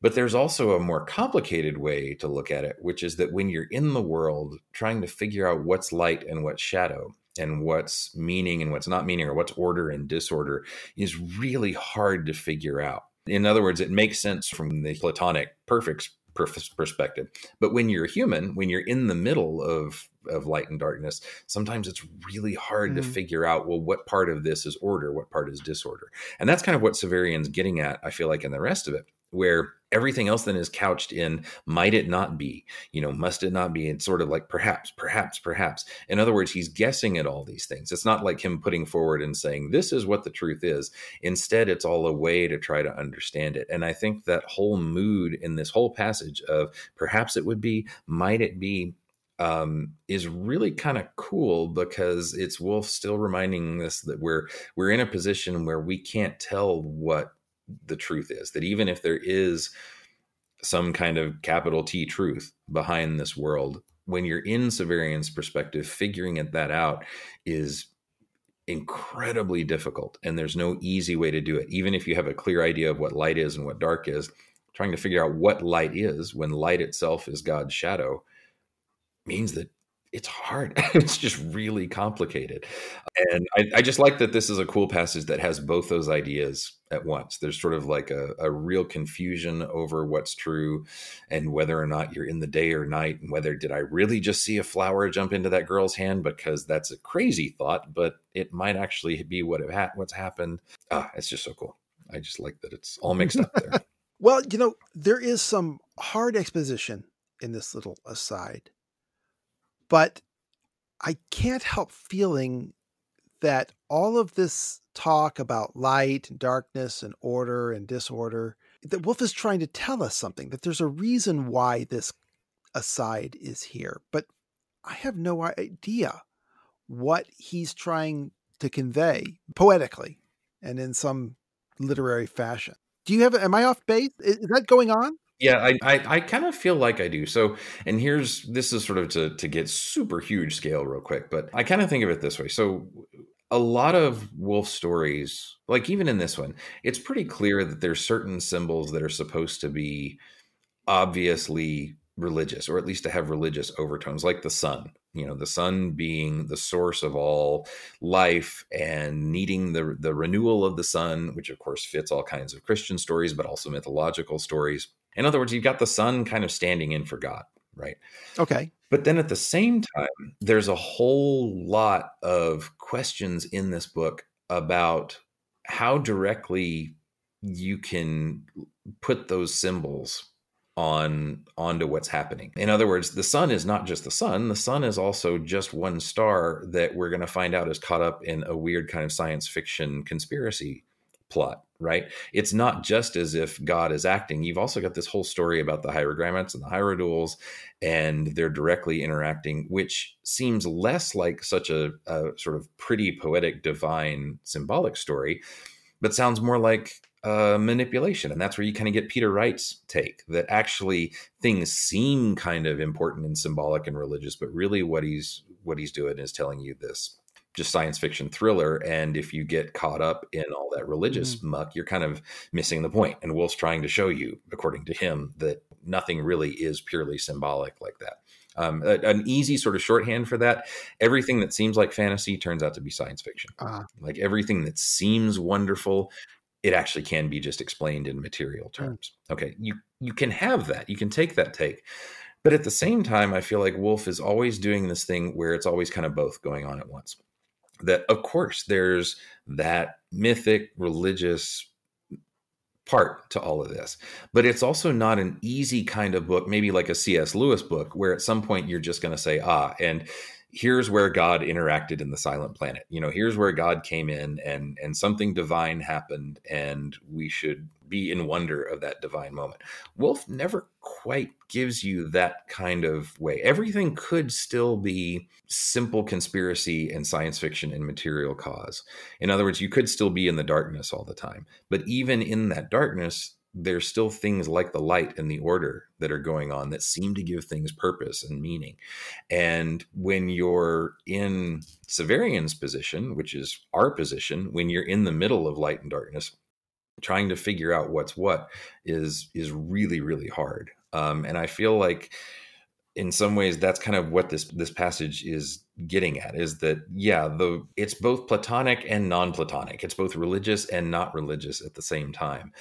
But there's also a more complicated way to look at it which is that when you're in the world trying to figure out what's light and what's shadow and what's meaning and what's not meaning or what's order and disorder is really hard to figure out. In other words, it makes sense from the Platonic perfect perspective. But when you're human, when you're in the middle of of light and darkness, sometimes it's really hard mm. to figure out well what part of this is order, what part is disorder. And that's kind of what Severian's getting at, I feel like in the rest of it where everything else then is couched in might it not be? You know must it not be? It's sort of like perhaps perhaps perhaps. In other words he's guessing at all these things. It's not like him putting forward and saying this is what the truth is. Instead it's all a way to try to understand it. And i think that whole mood in this whole passage of perhaps it would be might it be um, is really kind of cool because it's Wolfe still reminding us that we're we're in a position where we can't tell what the truth is that even if there is some kind of capital T truth behind this world, when you're in Severian's perspective, figuring it, that out is incredibly difficult. And there's no easy way to do it. Even if you have a clear idea of what light is and what dark is, trying to figure out what light is when light itself is God's shadow means that it's hard. it's just really complicated. And I, I, just like that this is a cool passage that has both those ideas at once. There's sort of like a, a, real confusion over what's true and whether or not you're in the day or night, and whether did I really just see a flower jump into that girl's hand because that's a crazy thought, but it might actually be what it ha- what's happened. Ah, it's just so cool. I just like that it's all mixed up there. well, you know, there is some hard exposition in this little aside but I can't help feeling that all of this talk about light and darkness and order and disorder, that Wolfe is trying to tell us something, that there's a reason why this aside is here. But I have no idea what he's trying to convey poetically and in some literary fashion. Do you have, am I off base? Is that going on? Yeah, I, I, I kind of feel like I do. So, and here's this is sort of to to get super huge scale real quick, but I kind of think of it this way. So, a lot of Wolfe stories, like even in this one, it's pretty clear that there's certain symbols that are supposed to be obviously religious, or at least to have religious overtones, like the sun. You know, the sun being the source of all life and needing the the renewal of the sun, which of course fits all kinds of Christian stories, but also mythological stories in other words, you've got the sun kind of standing in for God, right? Okay. But then at the same time, there's a whole lot of questions in this book about how directly you can put those symbols on onto what's happening. In other words, the sun is not just the sun, the sun is also just one star that we're going to find out is caught up in a weird kind of science fiction conspiracy plot, right? It's not just as if God is acting. You've also got this whole story about the hierogrammates and the hierodules, and they're directly interacting, which seems less like such a, a sort of pretty poetic, divine, symbolic story, but sounds more like uh, manipulation. And that's where you kind of get Peter Wright's take that actually things seem kind of important and symbolic and religious, but really what he's what he's doing is telling you this just science fiction thriller. And if you get caught up in all that religious mm. muck, you're kind of missing the point. And Wolfe's trying to show you, according to him, that nothing really is purely symbolic like that. Um, a, an easy sort of shorthand for that everything that seems like fantasy turns out to be science fiction. Uh-huh. Like everything that seems wonderful, it actually can be just explained in material mm. terms. Okay, you you can have that. You can take that take. But at the same time, I feel like Wolfe is always doing this thing where it's always kind of both going on at once that of course there's that mythic religious part to all of this but it's also not an easy kind of book maybe like a cs lewis book where at some point you're just going to say ah and here's where God interacted in the silent planet. You know, here's where God came in and and something divine happened and we should be in wonder of that divine moment. Wolfe never quite gives you that kind of way. Everything could still be simple conspiracy and science fiction and material cause. In other words, you could still be in the darkness all the time. But even in that darkness, there's still things like the light and the order that are going on that seem to give things purpose and meaning. And when you're in Severian's position, which is our position, when you're in the middle of light and darkness, trying to figure out what's what is is really really hard. Um, and I feel like in some ways that's kind of what this this passage is getting at is that yeah the it's both platonic and non-platonic. It's both religious and not religious at the same time.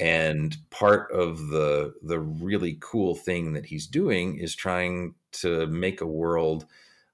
And part of the the really cool thing that he's doing is trying to make a world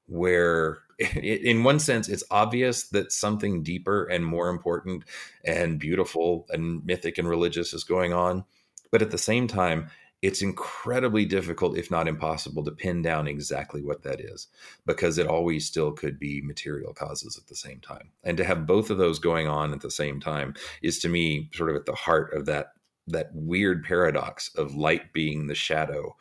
where in one sense it's obvious that something deeper and more important and beautiful and mythic and religious is going on. But at the same time it's incredibly difficult if not impossible to pin down exactly what that is because it always still could be material causes at the same time and to have both of those going on at the same time is to me sort of at the heart of that that weird paradox of light being the shadow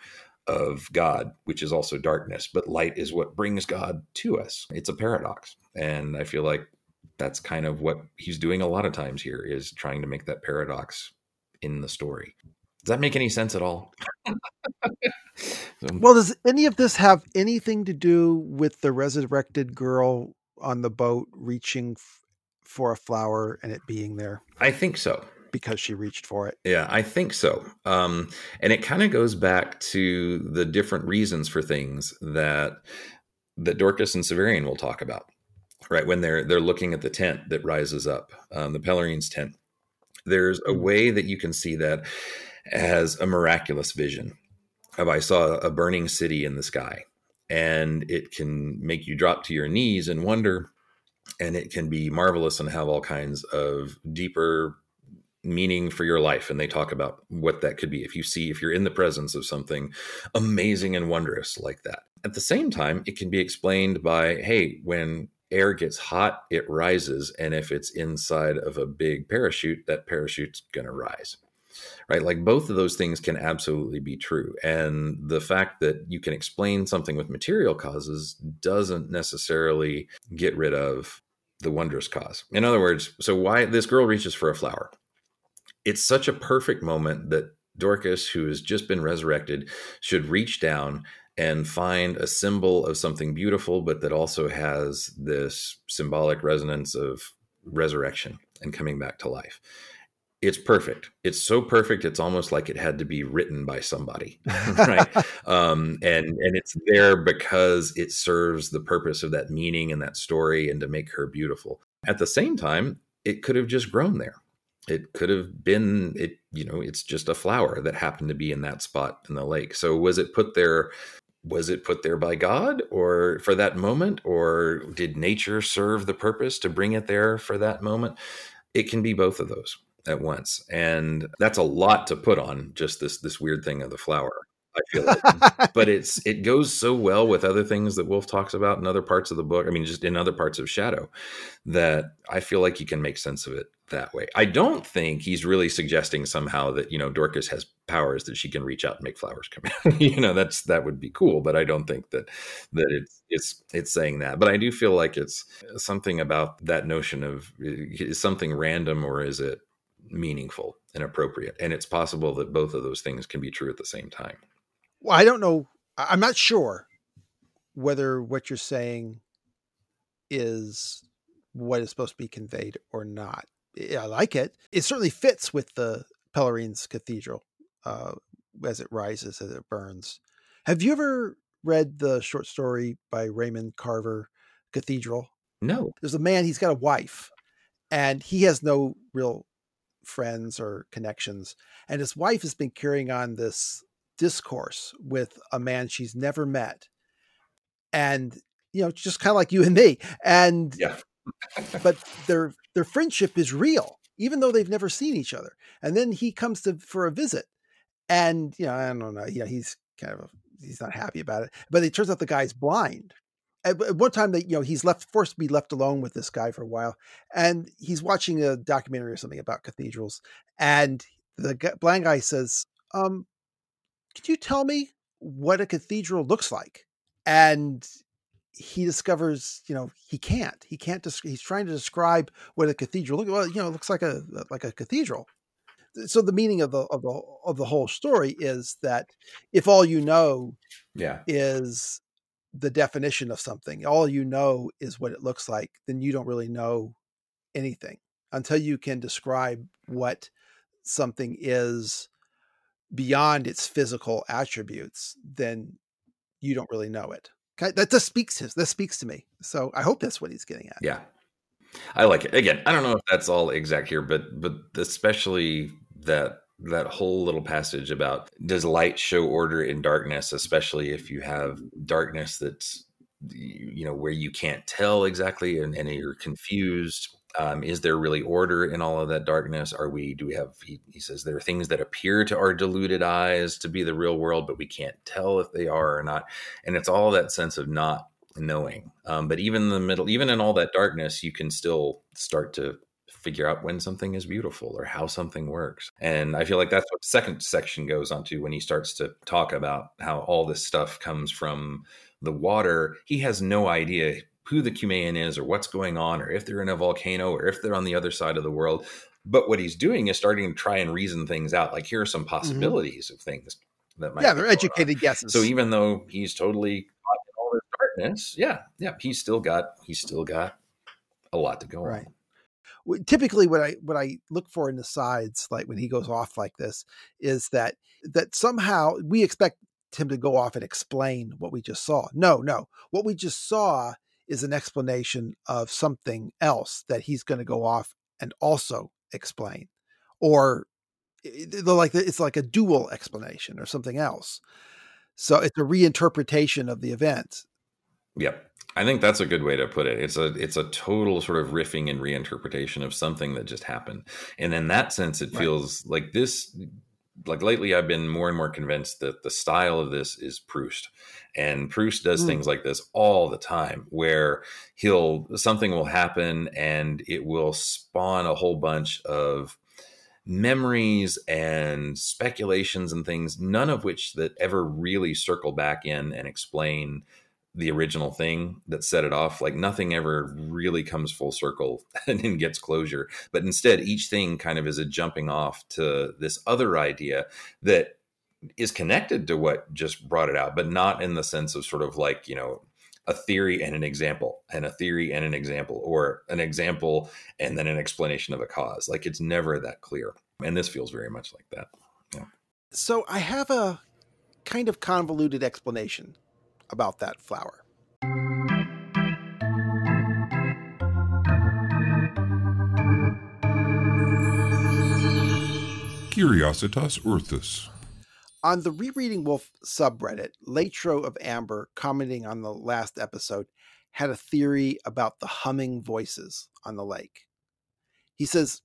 of God, which is also darkness, but light is what brings God to us. It's a paradox. And I feel like that's kind of what he's doing a lot of times here is trying to make that paradox in the story. Does that make any sense at all? well, does any of this have anything to do with the resurrected girl on the boat reaching f- for a flower and it being there? I think so because she reached for it. Yeah, I think so. Um, and it kind of goes back to the different reasons for things that that Dorcas and Severian will talk about. Right when they're they're looking at the tent that rises up, um, the Pelerine's tent. There's a mm-hmm. way that you can see that as a miraculous vision of I saw a burning city in the sky, and it can make you drop to your knees and wonder and it can be marvelous and have all kinds of deeper meaning for your life. And they talk about what that could be. If you see if you're in the presence of something amazing and wondrous like that. At the same time it can be explained by hey when air gets hot it rises and if it's inside of a big parachute that parachute's going to rise right? Like both of those things can absolutely be true and the fact that you can explain something with material causes doesn't necessarily get rid of the wondrous cause. In other words so why this girl reaches for a flower. It's such a perfect moment that Dorcas, who has just been resurrected, should reach down and find a symbol of something beautiful, but that also has this symbolic resonance of resurrection and coming back to life. It's perfect. It's so perfect. It's almost like it had to be written by somebody, right? um, and and it's there because it serves the purpose of that meaning and that story, and to make her beautiful. At the same time, it could have just grown there it could have been it you know it's just a flower that happened to be in that spot in the lake so was it put there was it put there by god or for that moment or did nature serve the purpose to bring it there for that moment it can be both of those at once and that's a lot to put on just this this weird thing of the flower I feel like. but it's it goes so well with other things that Wolfe talks about in other parts of the book. I mean, just in other parts of Shadow, that I feel like you can make sense of it that way. I don't think he's really suggesting somehow that you know Dorcas has powers that she can reach out and make flowers come in. you know, that's that would be cool, but I don't think that that it's it's it's saying that. But I do feel like it's something about that notion of is something random or is it meaningful and appropriate? And it's possible that both of those things can be true at the same time. Well, I don't know. I'm not sure whether what you're saying is what is supposed to be conveyed or not. I like it. It certainly fits with the Pelerine's Cathedral uh, as it rises, as it burns. Have you ever read the short story by Raymond Carver, Cathedral? No. There's a man, he's got a wife, and he has no real friends or connections. And his wife has been carrying on this discourse with a man she's never met. And, you know, just kind of like you and me. And yeah. but their their friendship is real, even though they've never seen each other. And then he comes to for a visit. And, you know, I don't know, yeah, he's kind of he's not happy about it. But it turns out the guy's blind. At, at one time that you know he's left forced to be left alone with this guy for a while, and he's watching a documentary or something about cathedrals, and the blind guy says, "Um, could you tell me what a cathedral looks like?" And he discovers, you know, he can't. He can't. he's trying to describe what a cathedral looks. Like. Well, you know, it looks like a like a cathedral. So the meaning of the of the of the whole story is that if all you know, yeah, is the definition of something, all you know is what it looks like, then you don't really know anything until you can describe what something is beyond its physical attributes. Then you don't really know it Okay. that just speaks to that speaks to me. So I hope that's what he's getting at. Yeah, I like it. Again, I don't know if that's all exact here, but but especially that that whole little passage about does light show order in darkness, especially if you have darkness that's you know where you can't tell exactly and, and you're confused um, is there really order in all of that darkness? Are we, do we have, he, he, says, there are things that appear to our deluded eyes to be the real world, but we can't tell if they are or not. And it's all that sense of not knowing. Um, but even in the middle, even in all that darkness, you can still start to figure out when something is beautiful or how something works. And I feel like that's what the second section goes on to when he starts to talk about how all this stuff comes from the water. He has no idea who the Cumaean is or what's going on or if they're in a volcano or if they're on the other side of the world. But what he's doing is starting to try and reason things out. Like here are some mm-hmm. possibilities mm-hmm. of things that might. Yeah, they're educated on. guesses. So even though he's totally caught in all this darkness, yeah, yeah, he's still got he's still got a lot to go right. on. Typically, what I what I look for in the sides, like when he goes mm-hmm. off like this, is that that somehow we expect him to go off and explain what we just saw. No, no, what we just saw is an explanation of something else that he's going to go off and also explain. Or like it's like a dual explanation or something else. So it's a reinterpretation of the event. Yep i think that's a good way to put it it's a it's a total sort of riffing and reinterpretation of something that just happened and in that sense it feels like this like lately I've been more and more convinced that the style of this is Proust. And Proust does mm. things like this all the time where he'll something will happen and it will spawn a whole bunch of memories and speculations and things none of which that ever really circle back in and explain the original thing that set it off. Like nothing ever really comes full circle and then gets closure. But instead, each thing kind of is a jumping off to this other idea that is connected to what just brought it out, but not in the sense of sort of like, you know, a theory and an example, and a theory and an example, or an example and then an explanation of a cause. Like it's never that clear. And this feels very much like that. Yeah. So I have a kind of convoluted explanation about that flower. Curiositas Earthus. On the Rereading Wolfe subreddit, Latro of Amber, commenting on the last episode, had a theory about the humming voices on the lake. He says,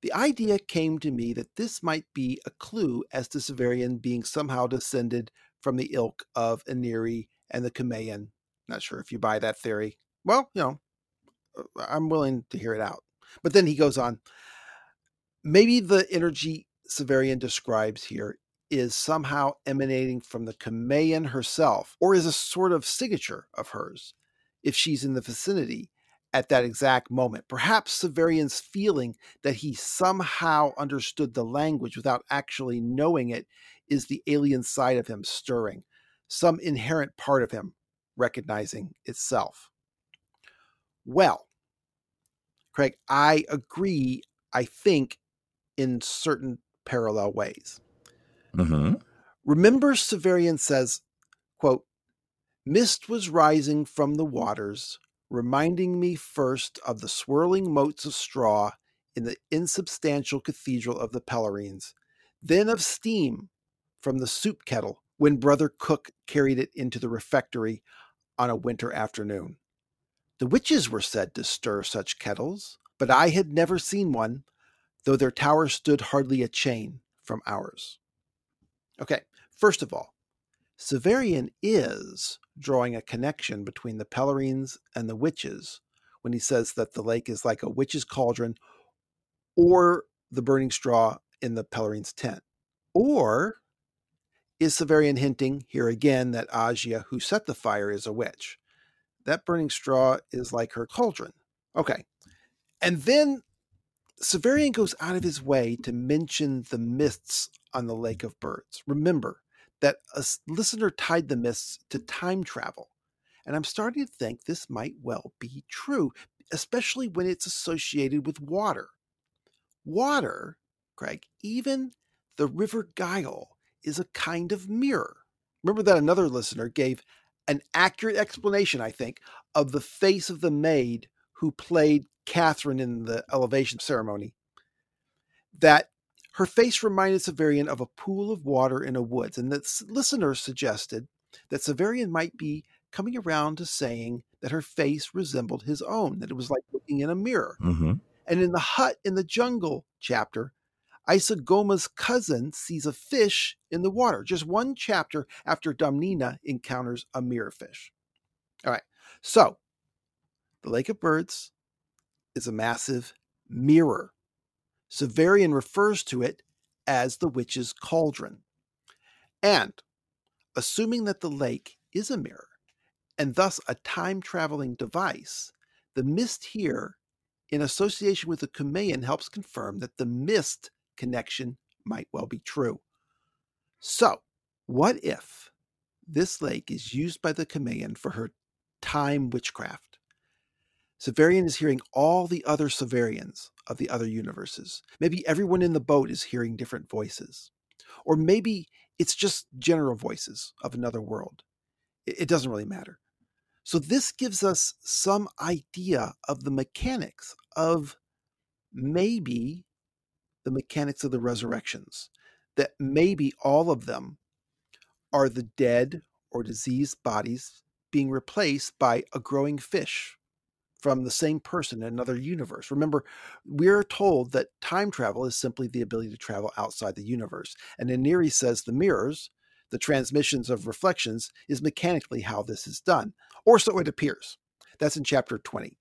The idea came to me that this might be a clue as to Severian being somehow descended from the ilk of Inire and the Cumaean. Not sure if you buy that theory. Well, you know, uh, I'm willing to hear it out. But then he goes on. Maybe the energy Severian describes here is somehow emanating from the Cumaean herself, or is a sort of signature of hers, if she's in the vicinity at that exact moment. Perhaps Severian's feeling that he somehow understood the language without actually knowing it is the alien side of him stirring, some inherent part of him recognizing itself. Well, Craig, I agree, I think, in certain parallel ways. Mm-hmm. Remember, Severian says, quote, Mist was rising from the waters, reminding me first of the swirling motes of straw in the insubstantial cathedral of the Pelerines, then of steam from the soup kettle when Brother Cook carried it into the refectory on a winter afternoon. The witches were said to stir such kettles, but I had never seen one, though their tower stood hardly a chain from ours. Okay, first of all, Severian is drawing a connection between the Pelerines and the witches when he says that the lake is like a witch's cauldron or the burning straw in the Pelerines' tent. Or is Severian hinting here again that Agia, who set the fire, is a witch? That burning straw is like her cauldron. Okay. And then Severian goes out of his way to mention the mists on the Lake of Birds. Remember that a listener tied the mists to time travel. And I'm starting to think this might well be true, especially when it's associated with water. Water, Craig, even the River Gyoll is a kind of mirror. Remember that another listener gave an accurate explanation, I think, of the face of the maid who played Catherine in the elevation ceremony. That her face reminded Severian of a pool of water in a woods, and the listener suggested that Severian might be coming around to saying that her face resembled his own, that it was like looking in a mirror. Mm-hmm. And in the hut in the jungle chapter, Isangoma's cousin sees a fish in the water, just one chapter after Domnina encounters a mirror fish. All right, so the Lake of Birds is a massive mirror. Severian refers to it as the witch's cauldron. And assuming that the lake is a mirror, and thus a time traveling device, the mist here, in association with the Cumaean, helps confirm that the mist connection might well be true. So, what if this lake is used by the Cumaean for her time witchcraft? Severian is hearing all the other Severians of the other universes. Maybe everyone in the boat is hearing different voices. Or maybe it's just general voices of another world. It doesn't really matter. So, this gives us some idea of the mechanics of maybe the mechanics of the resurrections, that maybe all of them are the dead or diseased bodies being replaced by a growing fish from the same person in another universe. Remember, we're told that time travel is simply the ability to travel outside the universe. And Inire says the mirrors, the transmissions of reflections, is mechanically how this is done, or so it appears. That's in chapter 20.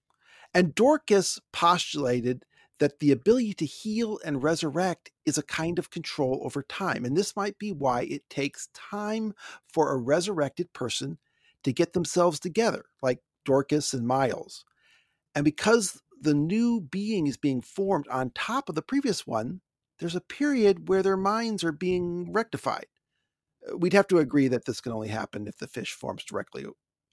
And Dorcas postulated that the ability to heal and resurrect is a kind of control over time. And this might be why it takes time for a resurrected person to get themselves together, like Dorcas and Miles. And because the new being is being formed on top of the previous one, there's a period where their minds are being rectified. We'd have to agree that this can only happen if the fish forms directly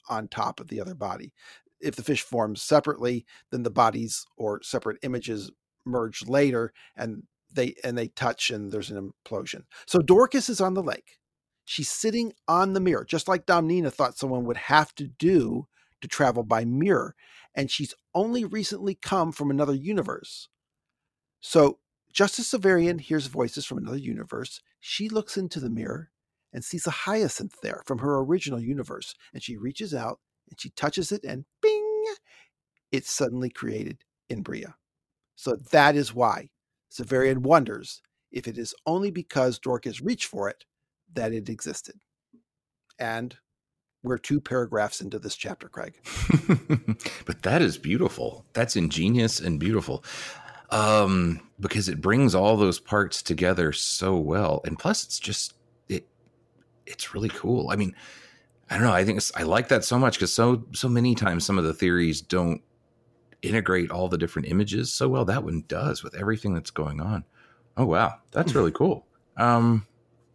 on top of the other body if the fish forms separately, then the bodies or separate images merge later and they and they touch and there's an implosion. So Dorcas is on the lake. She's sitting on the mirror, just like Domnina thought someone would have to do to travel by mirror. And she's only recently come from another universe. So Justice Severian hears voices from another universe. She looks into the mirror and sees a hyacinth there from her original universe. And she reaches out and she touches it, and bing, it's suddenly created in Bria. So that is why Severian wonders if it is only because Dorcas reached for it that it existed. And we're two paragraphs into this chapter, Craig. but that is beautiful. That's ingenious and beautiful. Um, because it brings all those parts together so well. And plus it's just it it's really cool. I mean, I don't know. I think I like that so much because so so many times some of the theories don't integrate all the different images so well. That one does with everything that's going on. Oh wow, that's really cool. Um,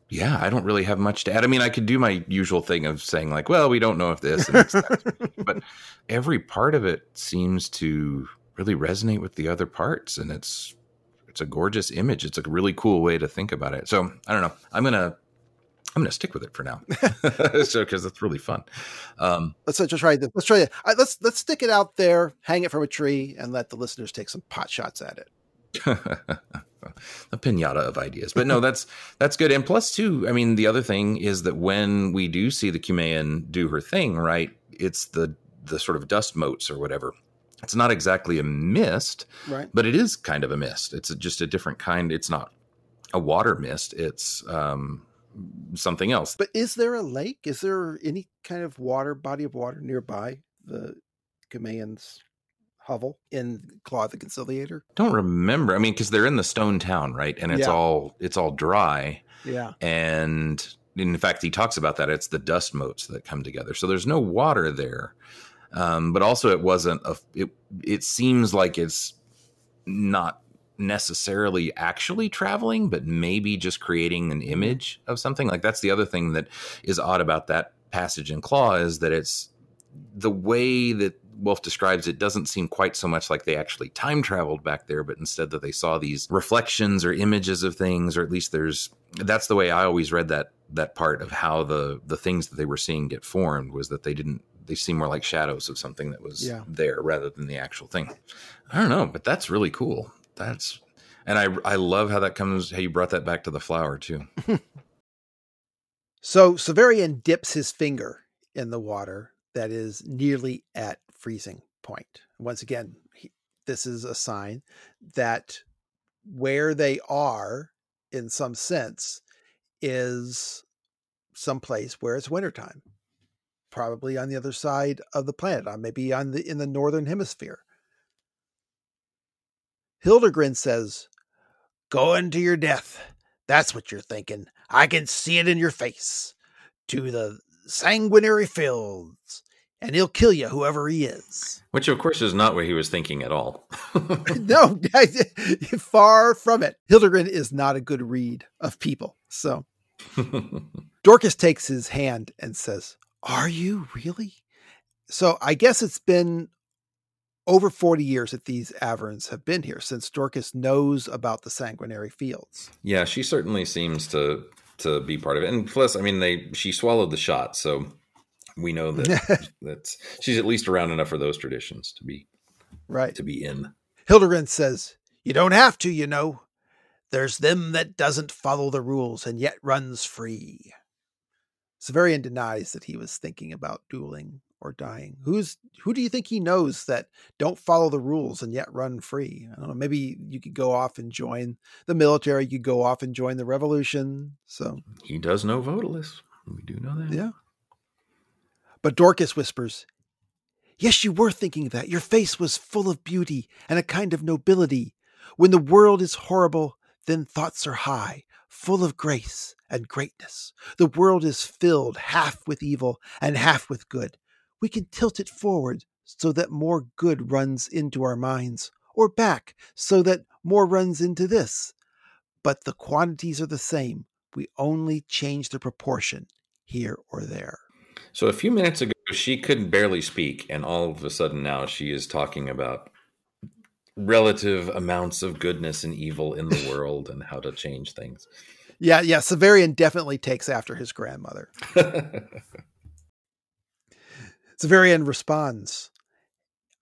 yeah, I don't really have much to add. I mean, I could do my usual thing of saying like, "Well, we don't know if this," but every part of it seems to really resonate with the other parts, and it's it's a gorgeous image. It's a really cool way to think about it. So I don't know. I'm gonna I'm going to stick with it for now, so because it's really fun. Um, let's just try this. Let's try it. Right, let's let's stick it out there, hang it from a tree, and let the listeners take some pot shots at it. a pinata of ideas, but no, that's that's good. And plus, too, I mean, the other thing is that when we do see the Cumaean do her thing, right? It's the the sort of dust motes or whatever. It's not exactly a mist, right? But it is kind of a mist. It's just a different kind. It's not a water mist. It's um, something else. But is there a lake? Is there any kind of water, body of water nearby the Cumaeans hovel in Claw the Conciliator? Don't remember. I mean, because they're in the stone town, right? And it's Yeah. all it's all dry. Yeah. and in fact he talks about that it's the dust motes that come together so there's no water there um, but also it wasn't a it it seems like it's not necessarily actually traveling but maybe just creating an mm-hmm. image of something like that's the other thing that is odd about that passage in claw is that it's the way that Wolfe describes it doesn't seem quite so much like they actually time traveled back there, but instead that they saw these reflections or images of things, or at least there's that's the way I always read that that part of how the the things that they were seeing get formed was that they didn't they seem more like shadows of something that was Yeah. there rather than the actual thing. I don't know, but that's really cool. That's and I I love how that comes how you brought that back to the flower too. So Severian dips his finger in the water that is nearly at freezing point. Once again, he, this is a sign that where they are, in some sense, is some place where it's wintertime. Probably on the other side of the planet, or maybe on the in the northern hemisphere. Hildegrin says, Going to your death. That's what you're thinking. I can see it in your face. To the sanguinary fields. And he'll kill you, whoever he is. Which of course is not what he was thinking at all. no, far from it. Hildegrin is not a good read of people. So Dorcas takes his hand and says, Are you really? So I guess it's been over 40 years that these Averns have been here since Dorcas knows about the sanguinary fields. Yeah, she certainly seems to to be part of it. And plus, I mean, they she swallowed the shot, so we know that that she's at least around enough for those traditions to be Right. to be in. Hildegrin says, You don't have to, you know. There's them that doesn't follow the rules and yet runs free. Severian denies that he was thinking about dueling or dying. Who's who do you think he knows that don't follow the rules and yet run free? I don't know. Maybe you could go off and join the military. You could go off and join the revolution. So He does know Vodalus. We do know that. yeah. But Dorcas whispers, Yes, you were thinking that. Your face was full of beauty and a kind of nobility. When the world is horrible, then thoughts are high, full of grace and greatness. The world is filled half with evil and half with good. We can tilt it forward so that more good runs into our minds, or back so that more runs into this. But the quantities are the same. We only change the proportion here or there. So a few minutes ago, she could barely speak, and all of a sudden now she is talking about relative amounts of goodness and evil in the world and how to change things. Yeah, yeah. Severian definitely takes after his grandmother. Severian responds,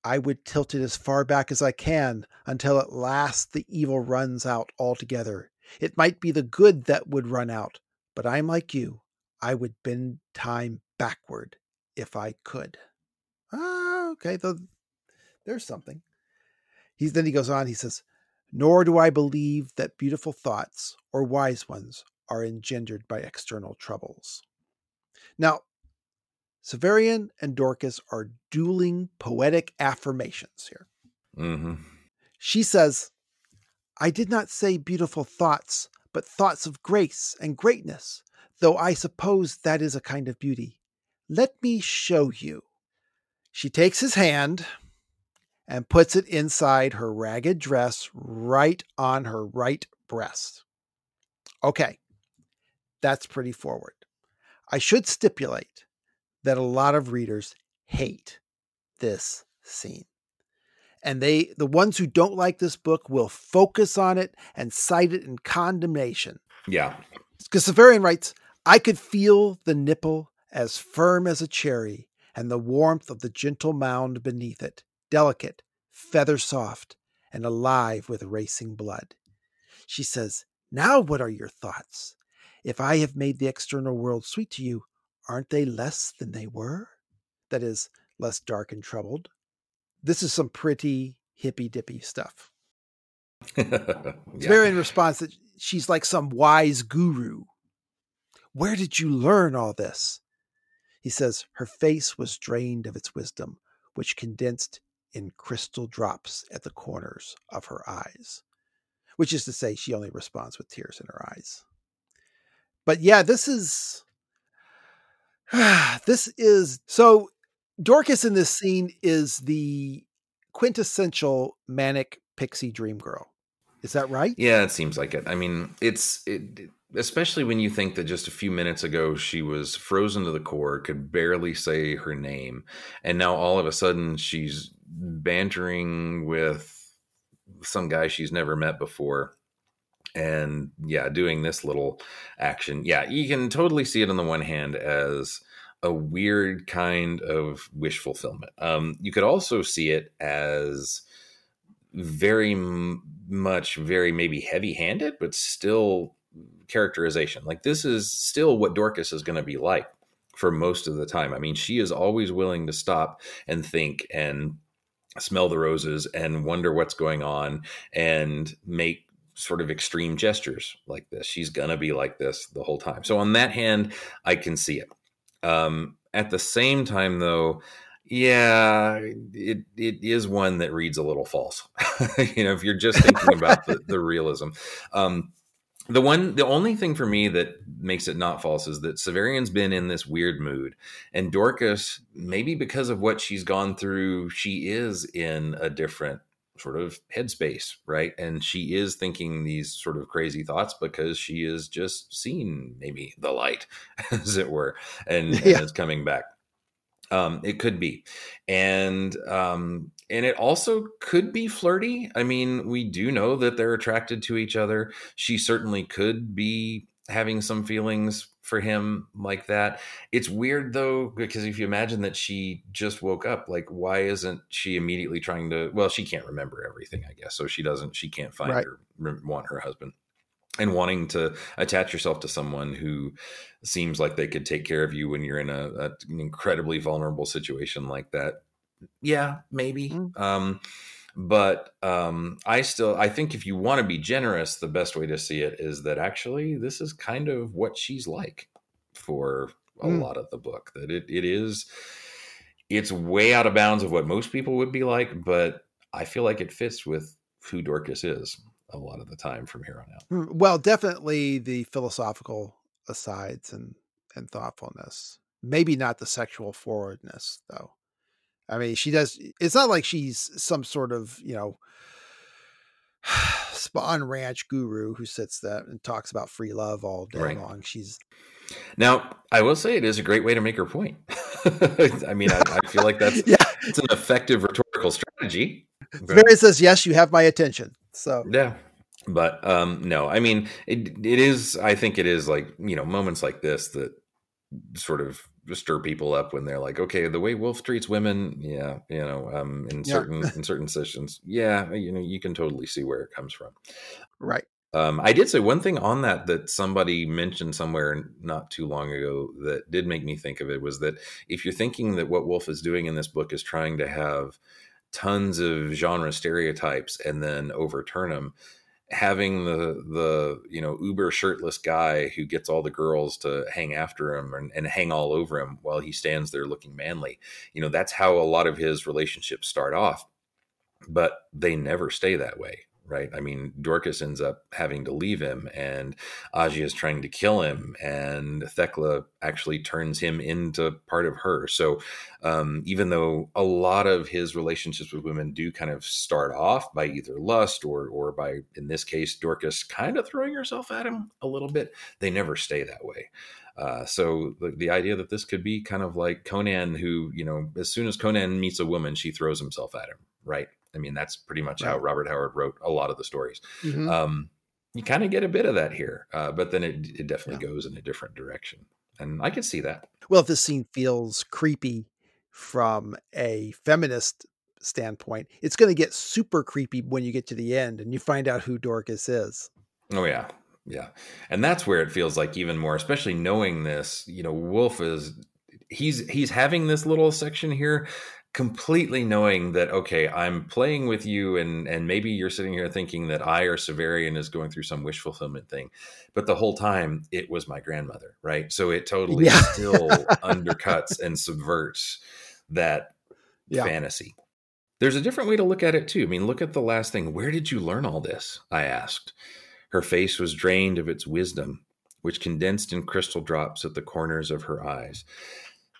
I would tilt it as far back as I can until at last the evil runs out altogether. It might be the good that would run out, but I'm like you. I would bend time backward if I could. Ah, okay. Though there's something. He's then he goes on, he says, Nor do I believe that beautiful thoughts or wise ones are engendered by external troubles. Now, Severian and Dorcas are dueling poetic affirmations here. hmm She says, I did not say beautiful thoughts, but thoughts of grace and greatness, though I suppose that is a kind of beauty. Let me show you. She takes his hand and puts it inside her ragged dress right on her right breast. Okay, that's pretty forward. I should stipulate that a lot of readers hate this scene and they the ones who don't like this book will focus on it and cite it in condemnation. Yeah. Because Severian writes, I could feel the nipple as firm as a cherry, and the warmth of the gentle mound beneath it, delicate, feather soft, and alive with racing blood. She says, Now what are your thoughts? If I have made the external world sweet to you, aren't they less than they were? That is, less dark and troubled. This is some pretty hippy dippy stuff. yeah. It's very in response that she's like some wise guru. Where did you learn all this? He says, Her face was drained of its wisdom, which condensed in crystal drops at the corners of her eyes, which is to say, she only responds with tears in her eyes. But yeah, this is. this is. So, Dorcas in this scene is the quintessential manic pixie dream girl. Is that right? Yeah, it seems like it. I mean, it's it, especially when you think that just a few minutes ago she was frozen to the core, could barely say her name, and now all of a sudden she's bantering with some guy she's never met before. And yeah, doing this little action. Yeah, you can totally see it on the one hand as a weird kind of wish fulfillment. Um, you could also see it as very m- much, very maybe heavy handed, but still characterization. Like this is still what Dorcas is going to be like for most of the time. I mean, she is always willing to stop and think and smell the roses and wonder what's going on and make sort of extreme gestures like this. She's going to be like this the whole time. So on that hand, I can see it. Um, at the same time, though, yeah, it it is one that reads a little false. you know, if you're just thinking about the, the realism. Um, the one the only thing for me that makes it not false is that Severian's been in this weird mood and Dorcas maybe because of what she's gone through she is in a different sort of headspace right and she is thinking these sort of crazy thoughts because she is just seen maybe the light as it were and, yeah. and it's coming back um, it could be, and um, and it also could be flirty. I mean, we do know that they're attracted to each other. She certainly could be having some feelings for him like that. It's weird though, because if you imagine that she just woke up, like, why isn't she immediately trying to? Well, she can't remember everything, I guess, so she doesn't. She can't find right. her want her husband and wanting to attach yourself to someone who seems like they could take care of you when you're in a, a an incredibly vulnerable situation like that yeah maybe mm. um, but um, i still i think if you want to be generous the best way to see it is that actually this is kind of what she's like for a mm. lot of the book that it, it is it's way out of bounds of what most people would be like but i feel like it fits with who dorcas is a lot of the time from here on out. Hmm, well, definitely the philosophical asides and and thoughtfulness. Maybe not the sexual forwardness, though. I mean, she does. It's not like she's some sort of you know Spahn Ranch guru who sits there and talks about free love all day right. long. She's now, I will say it is a great way to make her point. I mean, I, I, feel like that's yeah. it's an effective rhetorical strategy. Mary says, "Yes, you have my attention." So yeah, but um, no, I mean it. It is. I think it is like you know moments like this that sort of stir people up when they're like, okay, the way Wolfe treats women, yeah, you know, um, in certain in certain sessions, yeah, you know, you can totally see where it comes from. Right. Um, I did say one thing on that that somebody mentioned somewhere not too long ago that did make me think of it was that if you're thinking that what Wolfe is doing in this book is trying to have tons of genre stereotypes and then overturn them having the the you know uber shirtless guy who gets all the girls to hang after him and, and, hang all over him while he stands there looking manly you know that's how a lot of his relationships start off. But they never stay that way right? I mean, Dorcas ends up having to leave him, and Agia is trying to kill him, and Thecla actually turns him into part of her. So, um, even though a lot of his relationships with women do kind of start off by either lust or, or by, in this case, Dorcas kind of throwing herself at him a little bit, they never stay that way. Uh, so the, the idea that this could be kind of like Conan, who you know, as soon as Conan meets a woman, she throws himself at him, right? I mean, that's pretty much right. how Robert Howard wrote a lot of the stories. Mm-hmm. Um, you kind of get a bit of that here, uh, but then it, it definitely yeah. goes in a different direction. And I can see that. Well, if this scene feels creepy from a feminist standpoint, it's going to get super creepy when you get to the end and you find out who Dorcas is. Oh, yeah. Yeah. And that's where it feels like even more, especially knowing this, you know, Wolfe is he's he's having this little section here completely knowing that okay i'm playing with you and and maybe you're sitting here thinking that i or severian is going through some wish fulfillment thing but the whole time it was my grandmother right? So it totally yeah. still undercuts and subverts that yeah. fantasy. There's a different way to look at it too. I mean look at the last thing. Where did you learn all this? I asked. Her face was drained of its wisdom which condensed in crystal drops at the corners of her eyes.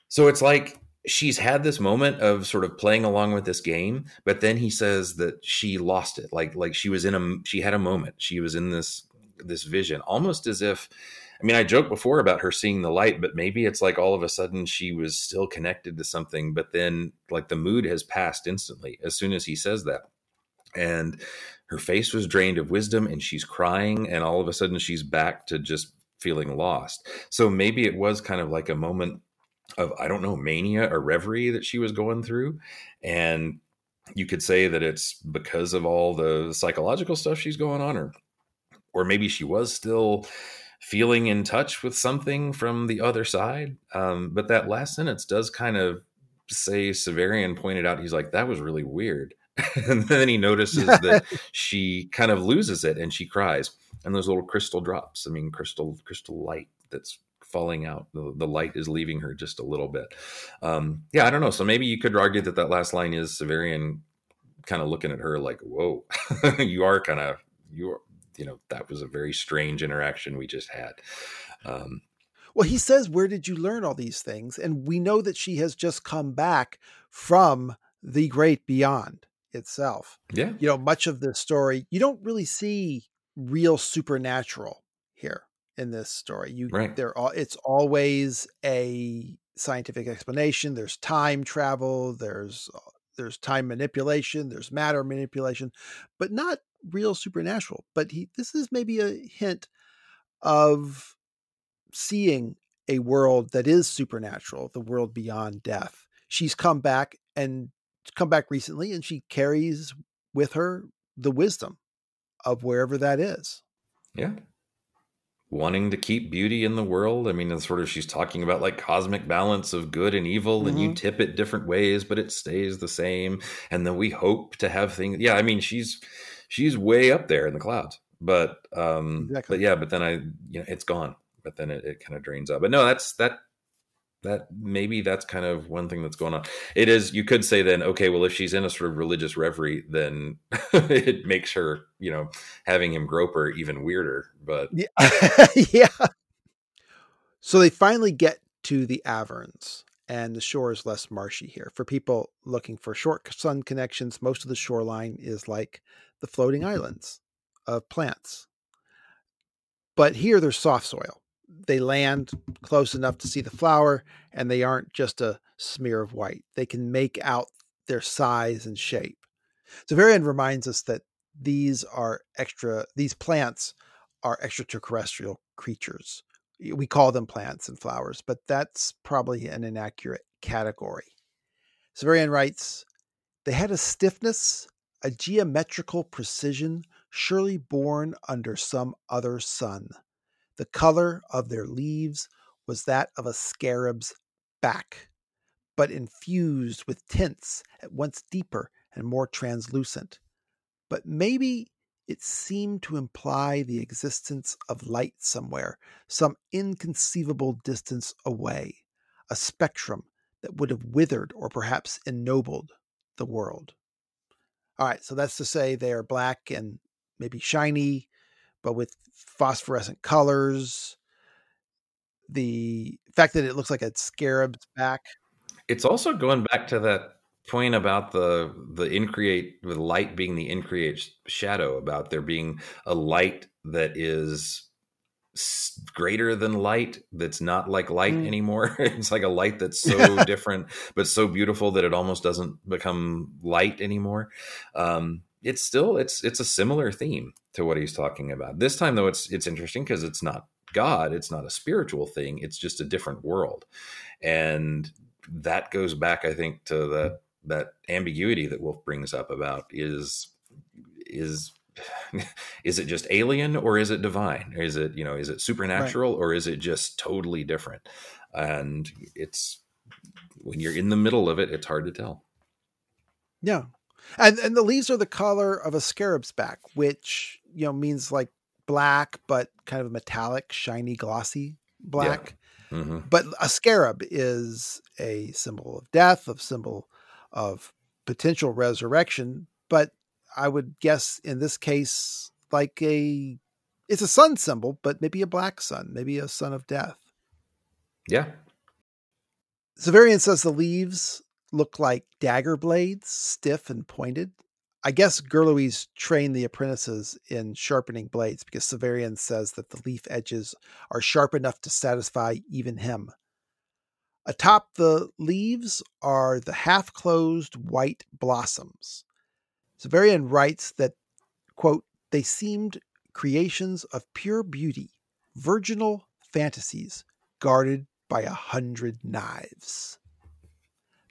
So it's like she's had this moment of sort of playing along with this game but then he says that she lost it. Like like she was in a she had a moment. She was in this this vision almost as if i mean i joked before about her seeing the light but maybe it's like all of a sudden she was still connected to something but then like the mood has passed instantly as soon as he says that. And her face was drained of wisdom and she's crying and all of a sudden she's back to just feeling lost. So maybe it was kind of like a moment of I don't know mania or reverie that she was going through, and you could say that it's because of all the psychological stuff she's going on, or or maybe she was still feeling in touch with something from the other side. Um, but that last sentence does kind of say Severian pointed out he's like that was really weird. and then he notices that she kind of loses it and she cries and those little crystal drops i mean crystal crystal light that's falling out. The, the light is leaving her just a little bit. Um, yeah, I don't know. So maybe you could argue that that last line is Severian kind of looking at her like, "Whoa, you are kind of you are." You know, that was a very strange interaction we just had. Um, well, he says, Where did you learn all these things? And we know that she has just come back from the great beyond itself. Yeah. You know, much of the story, you don't really see real supernatural in this story. You right. there all it's always a scientific explanation. There's time travel, there's uh, there's time manipulation, there's matter manipulation, but not real supernatural. But he this is maybe a hint of seeing a world that is supernatural, the world beyond death. She's come back and come back recently and she carries with her the wisdom of wherever that is. Yeah wanting to keep beauty in the world. I mean, it's sort of she's talking about like cosmic balance of good and evil, mm-hmm. and you mm-hmm. tip it different ways, but it stays the same. And then we hope to have things. Yeah, I mean, she's she's way up there in the clouds. But um, exactly. but yeah, but then I you know it's gone. But then it, it kind of drains out. But no, that's that that maybe that's kind of one thing that's going on. It is you could say then, okay, well, if she's in a sort of religious reverie, then it makes her, you know, having him grope her even weirder. But yeah. yeah. So they finally get to the Averns, and the shore is less marshy here. For people looking for short sun connections, most of the shoreline is like the floating mm-hmm. islands of plants. But here there's soft soil they land close enough to see the flower and they aren't just a smear of white. They can make out their size and shape. So Varian reminds us that these are extra these plants are extraterrestrial creatures. We call them plants and flowers, but that's probably an inaccurate category. Severian writes, they had a stiffness, a geometrical precision, surely born under some other sun. The color of their leaves was that of a scarab's back, but infused with tints at once deeper and more translucent. But maybe it seemed to imply the existence of light somewhere, some inconceivable distance away, a spectrum that would have withered or perhaps ennobled the world. All right, so that's to say they are black and maybe shiny, but with phosphorescent colors. The fact that it looks like a scarab's back. It's also going back to that point about the the increate with light being the increate shadow about there being a light that is greater than light that's not like light mm. anymore it's like a light that's so different but so beautiful that it almost doesn't become light anymore um it's still it's it's a similar theme to what he's talking about. This time though it's it's interesting because it's not God, it's not a spiritual thing, it's just a different world. And that goes back I think to the that ambiguity that Wolfe brings up about is is is it just alien or is it divine? Is it, you know, is it supernatural right. or is it just totally different? And it's when you're in the middle of it, it's hard to tell. Yeah. And and the leaves are the color of a scarab's back, which, you know, means like black, but kind of metallic, shiny, glossy black. Yeah. Mm-hmm. But a scarab is a symbol of death, a symbol of potential resurrection. But I would guess in this case, like a it's a sun symbol, but maybe a black sun, maybe a sun of death. Yeah. Severian says the leaves look like dagger blades, stiff and pointed. I guess Gurloes trained the apprentices in sharpening blades because Severian says that the leaf edges are sharp enough to satisfy even him. Atop the leaves are the half closed white blossoms. Severian writes that, quote, they seemed creations of pure beauty, virginal fantasies guarded by a hundred knives.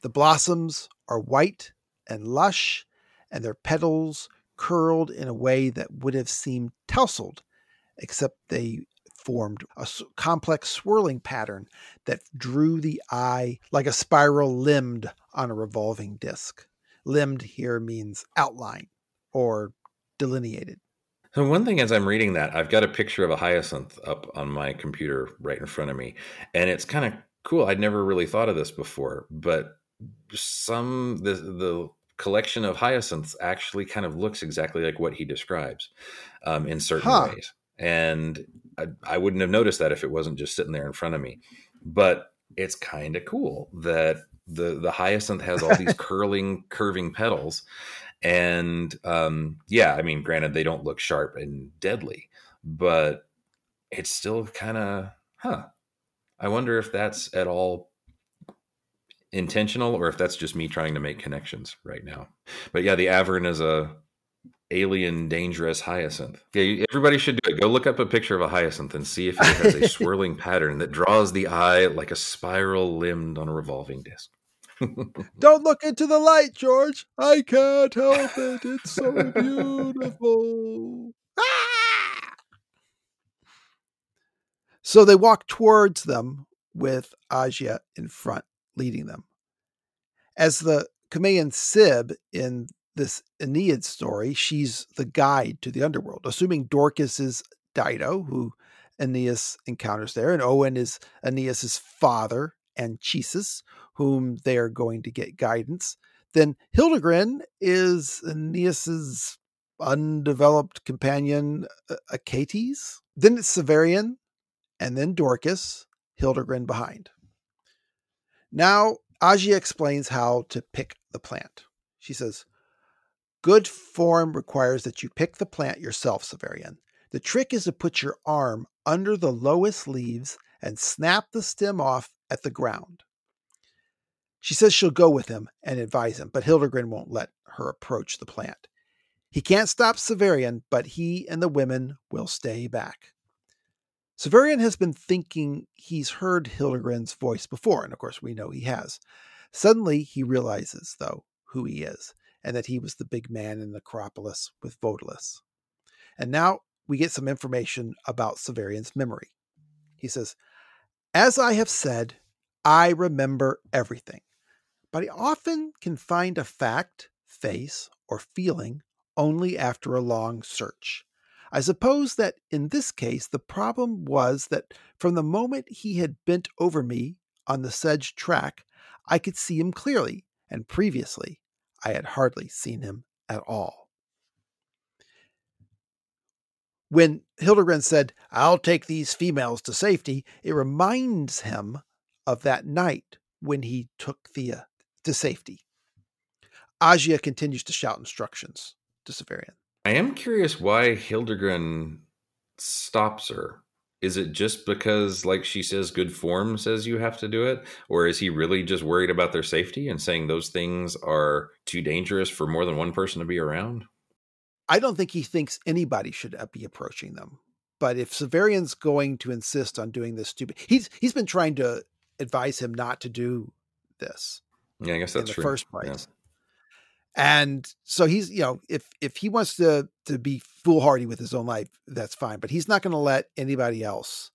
The blossoms are white and lush, and their petals curled in a way that would have seemed tousled, except they formed a complex swirling pattern that drew the eye like a spiral limbed on a revolving disc. Limbed here means outline or delineated. So one thing as I'm reading that, I've got a picture of a hyacinth up on my computer right in front of me, and it's kind of cool. I'd never really thought of this before, but some the the collection of hyacinths actually kind of looks exactly like what he describes um, in certain huh. ways, and I, I wouldn't have noticed that if it wasn't just sitting there in front of me. But it's kind of cool that the the hyacinth has all these curling, curving petals, and um, yeah, I mean, granted, they don't look sharp and deadly, but it's still kind of, huh. I wonder if that's at all intentional or if that's just me trying to make connections right now. But yeah, the Avern is a alien dangerous hyacinth. Yeah, everybody should do it. Go look up a picture of a hyacinth and see if it has a swirling pattern that draws the eye like a spiral limbed on a revolving disc. Don't look into the light, George. I can't help it. It's so beautiful. Ah! So they walk towards them with Agia in front, leading them. As the Cumaean Sib in this Aeneid story, she's the guide to the underworld, assuming Dorcas is Dido, who Aeneas encounters there, and Ouen is Aeneas's father, Anchises, whom they are going to get guidance. Then Hildegrin is Aeneas's undeveloped companion, Achates. Then it's Severian, and then Dorcas, Hildegrin behind. Now, Agia explains how to pick the plant. She says, Good form requires that you pick the plant yourself, Severian. The trick is to put your arm under the lowest leaves and snap the stem off at the ground. She says she'll go with him and advise him, but Hildegrin won't let her approach the plant. He can't stop Severian, but he and the women will stay back. Severian has been thinking he's heard Hildegrin's voice before, and of course we know he has. Suddenly he realizes, though, who he is, and that he was the big man in the necropolis with Vodalus. And now we get some information about Severian's memory. He says, As I have said, I remember everything but I often can find a fact, face, or feeling only after a long search. I suppose that in this case, the problem was that from the moment he had bent over me on the sedge track, I could see him clearly, and previously I had hardly seen him at all. When Hildegrin said, I'll take these females to safety, it reminds him of that night when he took Thea uh, to safety. Agia continues to shout instructions to Severian. I am curious why Hildegrin stops her. Is it just because, like she says, good form says you have to do it? Or is he really just worried about their safety and saying those things are too dangerous for more than one person to be around? I don't think he thinks anybody should be approaching them. But if Severian's going to insist on doing this stupid, he's he's been trying to advise him not to do this. Yeah, I guess that's in the true. first place. And so he's, you know, if if he wants to to be foolhardy with his own life, that's fine. But he's not going to let anybody else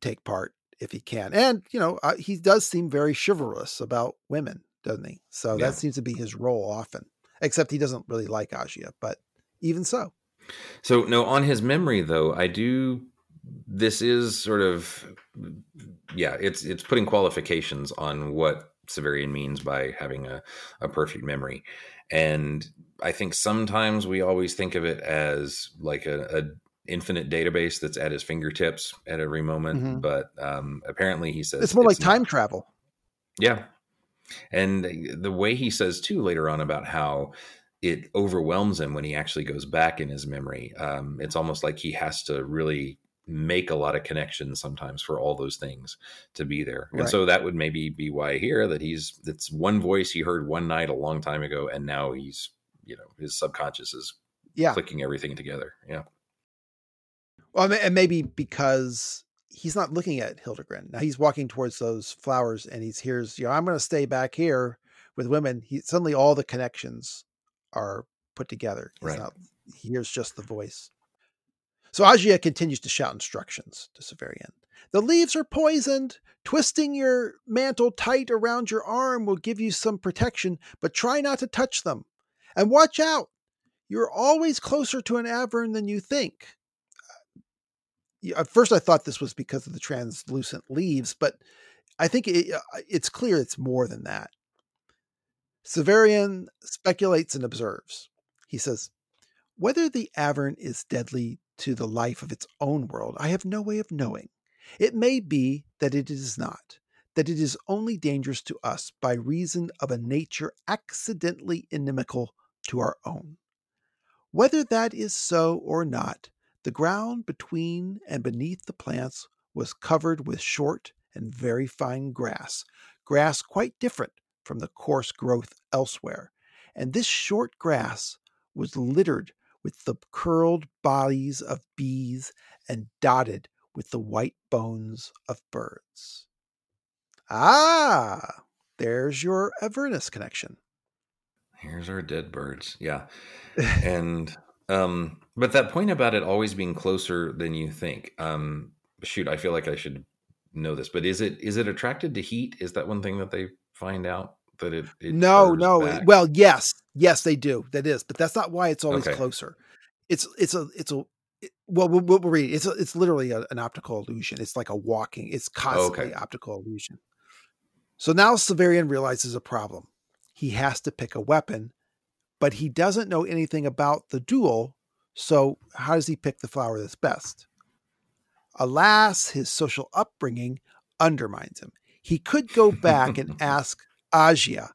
take part if he can. And you know, uh, he does seem very chivalrous about women. doesn't he? So Yeah. that seems to be his role often. Except he doesn't really like Agia, but even so. So no, on his memory though, I do. This is sort of, yeah, it's it's putting qualifications on what Severian means by having a, a perfect memory, and I think sometimes we always think of it as like a, a infinite database that's at his fingertips at every moment. Mhm. But um, apparently, he says It's more like not. time travel. Yeah. And the way he says too later on about how it overwhelms him when he actually goes back in his memory. Um, it's almost like he has to really make a lot of connections sometimes for all those things to be there. And so that would maybe be why here that he's it's one voice he heard one night a long time ago and now he's you know his subconscious is Yeah. clicking everything together. Yeah. Well, and maybe because he's not looking at Hildegrin. Now he's walking towards those flowers and he's hears, you know, I'm going to stay back here with women. He suddenly all the connections are put together. He's Right. not, he hears just the voice. So Agia continues to shout instructions to Severian. The leaves are poisoned. Twisting your mantle tight around your arm will give you some protection, but try not to touch them. And watch out. You're always closer to an Avern than you think at first I thought this was because of the translucent leaves, but I think it, uh, it's clear it's more than that. Severian speculates and observes. He says, Whether the Avern is deadly to the life of its own world, I have no way of knowing. It may be that it is not, that it is only dangerous to us by reason of a nature accidentally inimical to our own. Whether that is so or not, the ground between and beneath the plants was covered with short and very fine grass, grass quite different from the coarse growth elsewhere. And this short grass was littered with the curled bodies of bees and dotted with the white bones of birds. Ah, there's your Avernus connection. Here's our dead birds. Yeah. and um but that point about it always being closer than you think um shoot i feel like i should know this but is it is it attracted to heat is that one thing that they find out that it, it no, no. back? Well, yes, yes, they do. That is, but that's not why it's always Okay. closer. It's it's a it's a it- well we'll, we'll read. It's a, it's literally a, an optical illusion. It's like a walking. It's constantly Okay. optical illusion. So now Severian realizes a problem. He has to pick a weapon, but he doesn't know anything about the duel. So how does he pick the flower that's best? Alas, his social upbringing undermines him. He could go back and ask Agia,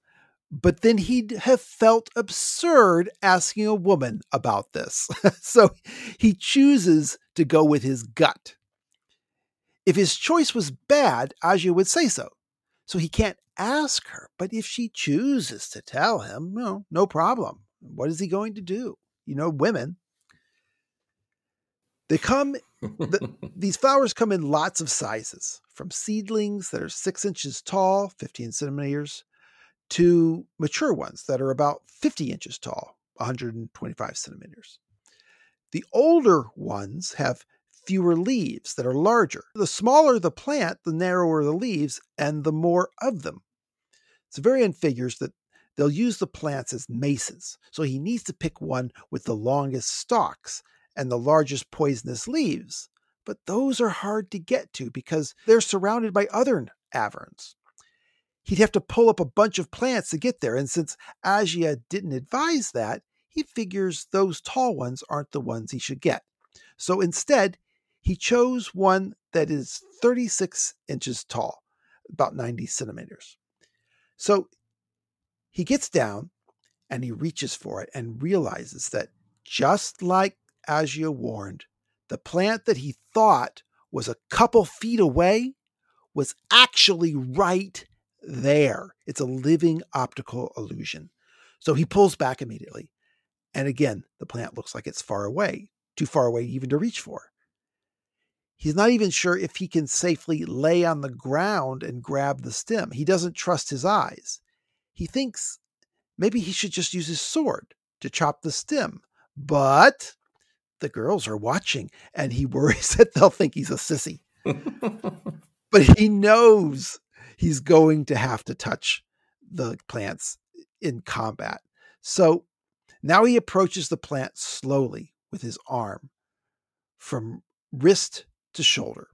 but then he'd have felt absurd asking a woman about this. so he chooses to go with his gut. If his choice was bad, Agia would say so. So he can't ask her, but if she chooses to tell him, no, no problem. What is he going to do? You know, women. They come these flowers come in lots of sizes, from seedlings that are six inches tall, 15 centimeters, to mature ones that are about 50 inches tall, 125 centimeters. The older ones have fewer leaves that are larger. The smaller the plant, the narrower the leaves, and the more of them. Severian figures that they'll use the plants as maces, so he needs to pick one with the longest stalks and the largest poisonous leaves. But those are hard to get to because they're surrounded by other averns. He'd have to pull up a bunch of plants to get there, and since Agia didn't advise that, he figures those tall ones aren't the ones he should get. So instead, he chose one that is 36 inches tall, about 90 centimeters. So he gets down and he reaches for it and realizes that just like Agia warned, the plant that he thought was a couple feet away was actually right there. It's a living optical illusion. So he pulls back immediately. And again, the plant looks like it's far away, too far away even to reach for. He's not even sure if he can safely lay on the ground and grab the stem. He doesn't trust his eyes. He thinks maybe he should just use his sword to chop the stem. But the girls are watching and he worries that they'll think he's a sissy. But he knows he's going to have to touch the plants in combat. So now he approaches the plant slowly with his arm from wrist to shoulder,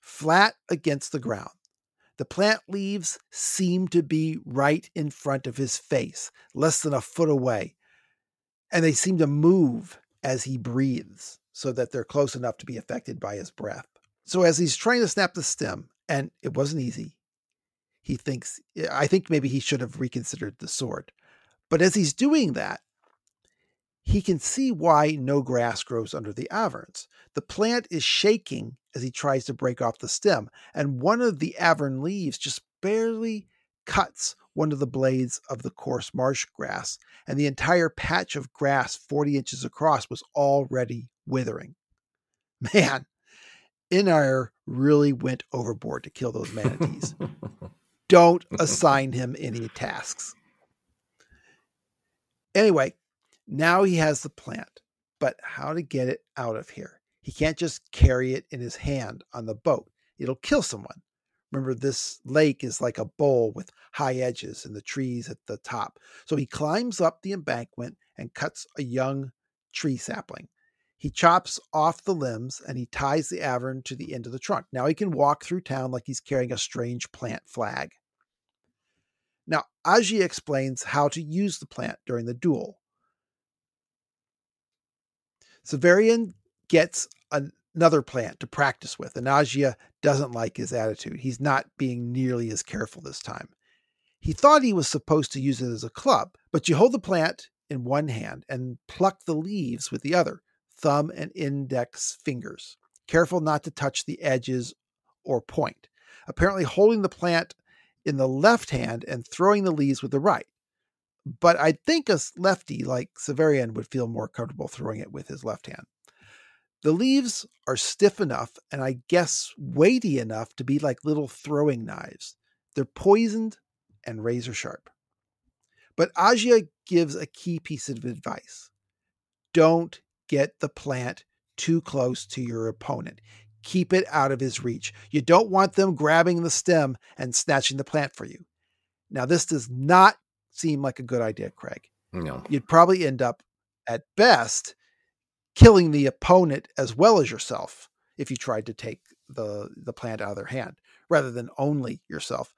flat against the ground. The plant leaves seem to be right in front of his face, less than a foot away, and they seem to move as he breathes so that they're close enough to be affected by his breath. So as he's trying to snap the stem, and it wasn't easy, he thinks, I think maybe he should have reconsidered the sword. But as he's doing that, he can see why no grass grows under the averns. The plant is shaking as he tries to break off the stem, and one of the avern leaves just barely cuts one of the blades of the coarse marsh grass, and the entire patch of grass 40 inches across was already withering. Man, Inire really went overboard to kill those manatees. Don't assign him any tasks. Anyway, now he has the plant, but how to get it out of here? He can't just carry it in his hand on the boat. It'll kill someone. Remember, this lake is like a bowl with high edges and the trees at the top. So he climbs up the embankment and cuts a young tree sapling. He chops off the limbs and he ties the avern to the end of the trunk. Now he can walk through town like he's carrying a strange plant flag. Now, Agia explains how to use the plant during the duel. Severian gets another plant to practice with, and Agia doesn't like his attitude. He's not being nearly as careful this time. He thought he was supposed to use it as a club, but you hold the plant in one hand and pluck the leaves with the other, thumb and index fingers. Careful not to touch the edges or point. Apparently, holding the plant in the left hand and throwing the leaves with the right but I think a lefty like Severian would feel more comfortable throwing it with his left hand. The leaves are stiff enough and I guess weighty enough to be like little throwing knives. They're poisoned and razor sharp. But Agia gives a key piece of advice don't get the plant too close to your opponent. Keep it out of his reach. You don't want them grabbing the stem and snatching the plant for you. Now, this does not seem like a good idea, Craig. No. You'd probably end up, at best, killing the opponent as well as yourself if you tried to take the the plant out of their hand rather than only yourself.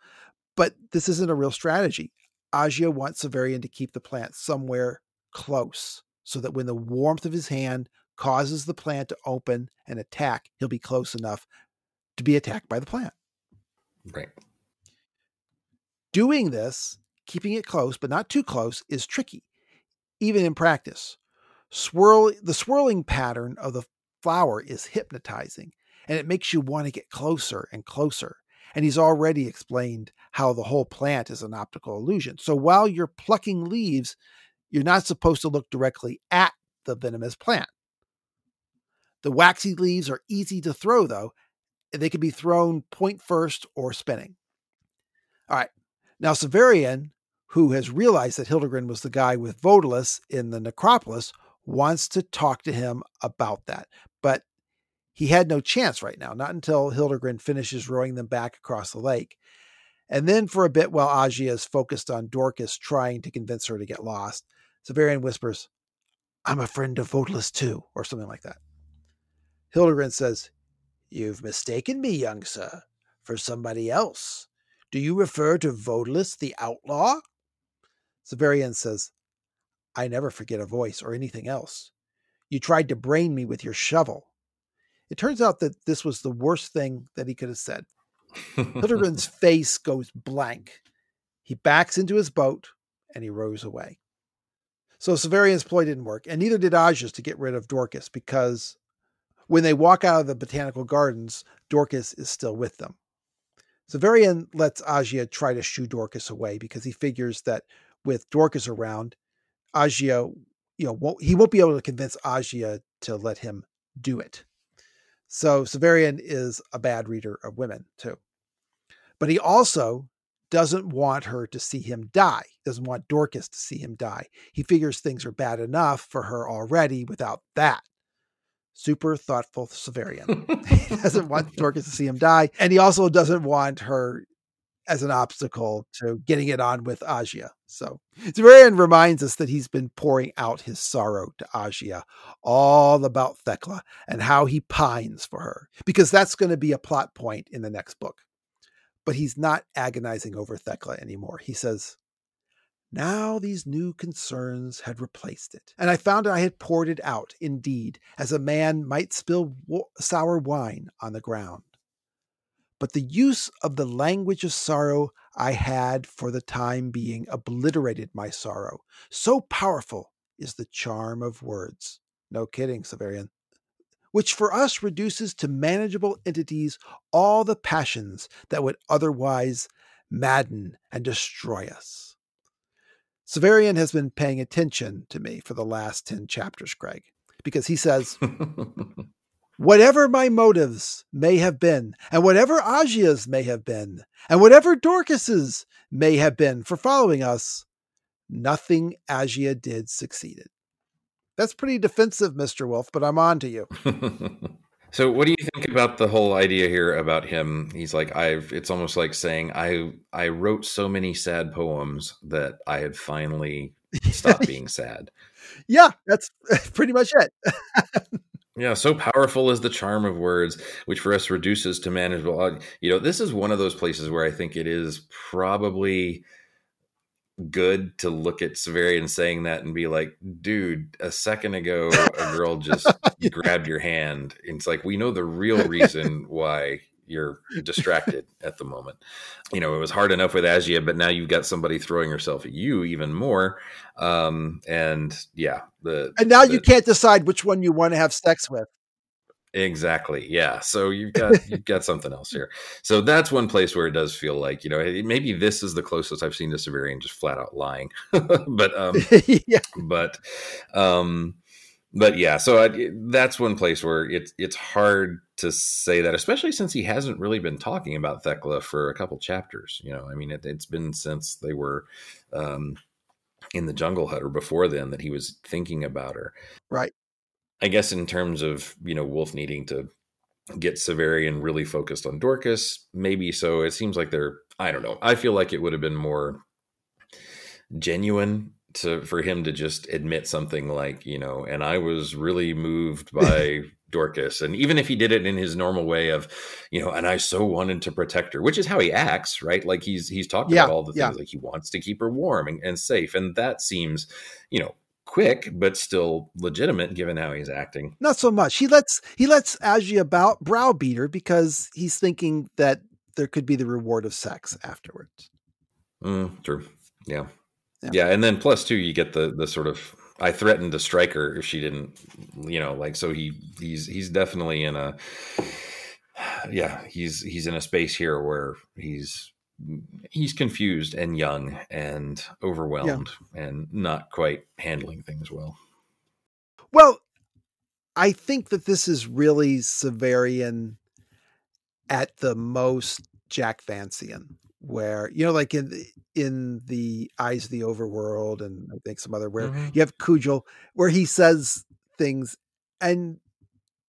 But this isn't a real strategy. Agia wants Severian to keep the plant somewhere close so that when the warmth of his hand causes the plant to open and attack, he'll be close enough to be attacked by the plant. Right. Doing this keeping it close, but not too close, is tricky, even in practice. Swirl the swirling pattern of the flower is hypnotizing, and it makes you want to get closer and closer. And he's already explained how the whole plant is an optical illusion. So while you're plucking leaves, you're not supposed to look directly at the venomous plant. The waxy leaves are easy to throw, though. They can be thrown point first or spinning. All right. Now, Severian who has realized that Hildegrin was the guy with Vodalus in the necropolis, wants to talk to him about that. But he had no chance right now, not until Hildegrin finishes rowing them back across the lake. And then for a bit, while Agia is focused on Dorcas trying to convince her to get lost, Severian whispers, I'm a friend of Vodalus too, or something like that. Hildegrin says, You've mistaken me, young sir, for somebody else. Do you refer to Vodalus the outlaw? Severian says, I never forget a voice or anything else. You tried to brain me with your shovel. It turns out that this was the worst thing that he could have said. Hildegrin's face goes blank. He backs into his boat and he rows away. So Severian's ploy didn't work, and neither did Agia's to get rid of Dorcas because when they walk out of the botanical gardens, Dorcas is still with them. Severian lets Agia try to shoo Dorcas away because he figures that with Dorcas around, Agia, you know, won't, he won't be able to convince Agia to let him do it. So Severian is a bad reader of women too. But he also doesn't want her to see him die, doesn't want Dorcas to see him die. He figures things are bad enough for her already without that. Super thoughtful Severian. he doesn't want Dorcas to see him die. And he also doesn't want her as an obstacle to getting it on with Agia. So Severian reminds us that he's been pouring out his sorrow to Agia, all about Thecla and how he pines for her, because that's going to be a plot point in the next book. But he's not agonizing over Thecla anymore. He says, now these new concerns had replaced it, and I found I had poured it out, indeed, as a man might spill sour wine on the ground. But the use of the language of sorrow I had for the time being obliterated my sorrow. So powerful is the charm of words. No kidding, Severian. Which for us reduces to manageable entities all the passions that would otherwise madden and destroy us. Severian has been paying attention to me for the last 10 chapters, Greg, because he says, Whatever my motives may have been, and whatever Agia's may have been, and whatever Dorcas's may have been for following us, nothing Agia did succeeded. That's pretty defensive, Mr. Wolfe, but I'm on to you. So what do you think about the whole idea here about him? He's like I've it's almost like saying I I wrote so many sad poems that I had finally stopped being sad. Yeah, that's pretty much it. yeah, so powerful is the charm of words, which for us reduces to manageable. Uh, you know, this is one of those places where I think it is probably good to look at Severian saying that and be like, dude, a second ago, a girl just yeah. grabbed your hand. And it's like, we know the real reason why you're distracted at the moment. You know, it was hard enough with Agia, but now you've got somebody throwing herself at you even more. Um, and yeah, the and now the, you can't decide which one you want to have sex with. Exactly. Yeah. So you've got you've got something else here. So that's one place where it does feel like you know maybe this is the closest I've seen to Severian just flat out lying, but um, yeah. but um, but yeah. So I, that's one place where it's it's hard to say that, especially since he hasn't really been talking about Thecla for a couple chapters. You know, I mean, it, has been since they were. Um, in the jungle hut or before then that he was thinking about her. Right. I guess in terms of you know Wolfe needing to get Severian really focused on Dorcas, maybe so. It seems like they're I don't know. I feel like it would have been more genuine to for him to just admit something like you know, and I was really moved by. Dorcas. And even if he did it in his normal way of, you know, and I so wanted to protect her, which is how he acts, right? Like he's he's talking yeah, about all the things yeah. like he wants to keep her warm and, and safe. And that seems, you know, quick but still legitimate given how he's acting. Not so much. He lets he lets Agia about browbeat her because he's thinking that there could be the reward of sex afterwards. Mm, true. Yeah. yeah. Yeah, and then plus two, you get the the sort of I threatened to strike her if she didn't, you know, like so he he's he's definitely in a yeah, he's he's in a space here where he's he's confused and young and overwhelmed yeah. and not quite handling things well. Well, I think that this is really Severian at the most Jack Vancian, where you know, like in the, in the Eyes of the Overworld, and I think some other where mm-hmm. you have Cugel, where he says things, and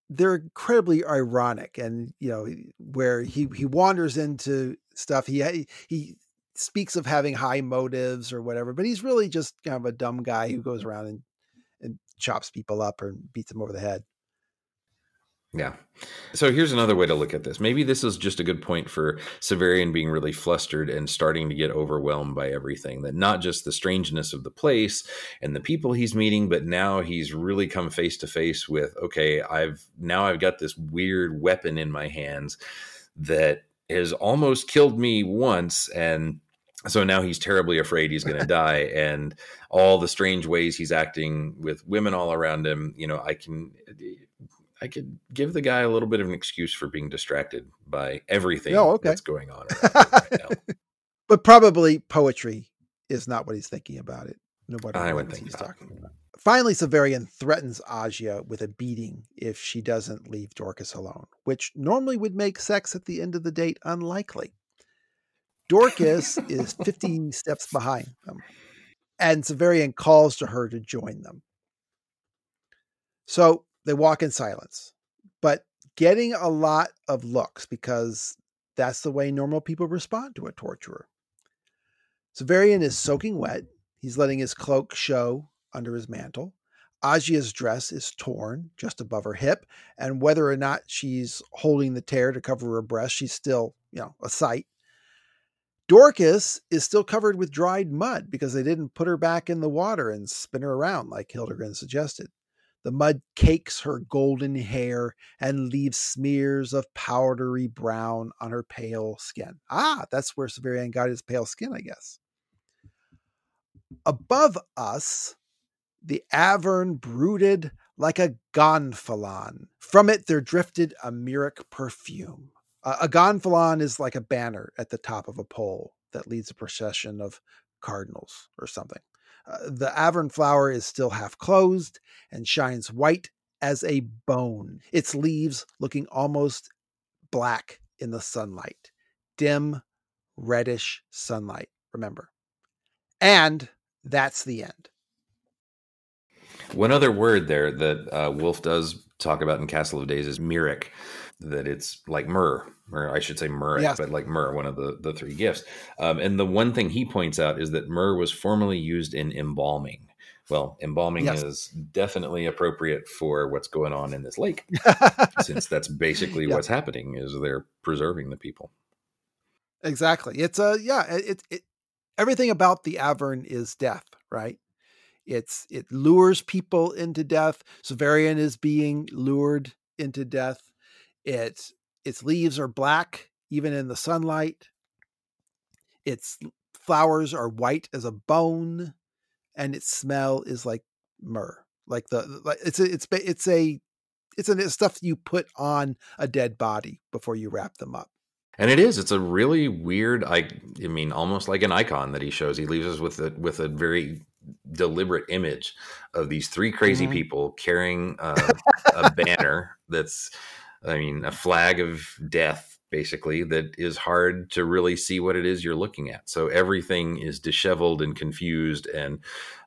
they're incredibly ironic, and you know, where he he wanders into stuff. He he speaks of having high motives or whatever, but he's really just kind of a dumb guy who goes mm-hmm. around and and chops people up or beats them over the head. Yeah. So here's another way to look at this. Maybe this is just a good point for Severian being really flustered and starting to get overwhelmed by everything. That not just the strangeness of the place and the people he's meeting, but now he's really come face to face with, okay, I've now I've got this weird weapon in my hands that has almost killed me once and so now he's terribly afraid he's going to die and all the strange ways he's acting with women all around him you know i can i could give the guy a little bit of an excuse for being distracted by everything oh, okay. that's going on right but probably poetry is not what he's thinking about it nobody i would think he's not. talking about Finally, Severian threatens Agia with a beating if she doesn't leave Dorcas alone, which normally would make sex at the end of the date unlikely. Dorcas is 15 steps behind them, and Severian calls to her to join them. So they walk in silence, but getting a lot of looks because that's the way normal people respond to a torturer. Severian is soaking wet. He's letting his cloak show under his mantle. Agia's dress is torn just above her hip, and whether or not she's holding the tear to cover her breast, she's still, you know, a sight. Dorcas is still covered with dried mud because they didn't put her back in the water and spin her around like Hildegrin suggested. The mud cakes her golden hair and leaves smears of powdery brown on her pale skin. Ah, that's where Severian got his pale skin, I guess. Above us, the Avern brooded like a gonfalon. From it there drifted a myrrhic perfume. Uh, a gonfalon is like a banner at the top of a pole that leads a procession of cardinals or something. Uh, the Avern flower is still half closed and shines white as a bone, its leaves looking almost black in the sunlight. Dim, reddish sunlight, remember. And that's the end. One other word there that uh, Wolfe does talk about in Castle of Days is myrrhic, that it's like myrrh, or I should say myrrh, yes. but like myrrh, one of the, the three gifts. Um, and the one thing he points out is that myrrh was formerly used in embalming. Well, embalming yes. is definitely appropriate for what's going on in this lake, since that's basically what's happening is they're preserving the people. Exactly. It's a yeah. It, it everything about the Avern is death, right? It's it lures people into death. Severian is being lured into death. It its leaves are black even in the sunlight. Its flowers are white as a bone, and its smell is like myrrh. Like the like it's a, it's it's a it's a stuff you put on a dead body before you wrap them up. And it is. It's a really weird. I. I mean, almost like an icon that he shows. He leaves us with a with a very deliberate image of these three crazy mm-hmm. people carrying uh, a banner that's, I mean, a flag of death basically that is hard to really see what it is you're looking at. So everything is disheveled and confused and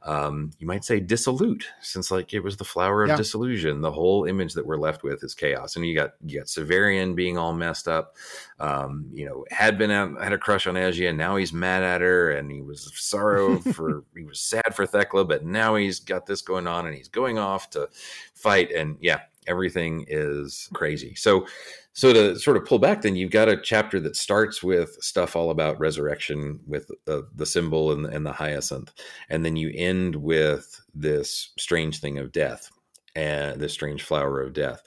um, you might say dissolute since like it was the flower of yeah. disillusion. The whole image that we're left with is chaos. And you got you got Severian being all messed up. Um, you know, had been out, had a crush on Agia, and now he's mad at her, and he was sorrow for he was sad for Thecla, but now he's got this going on and he's going off to fight. And yeah, everything is crazy. So so to sort of pull back, then you've got a chapter that starts with stuff all about resurrection with the, the symbol and, and the hyacinth, and then you end with this strange thing of death and this strange flower of death.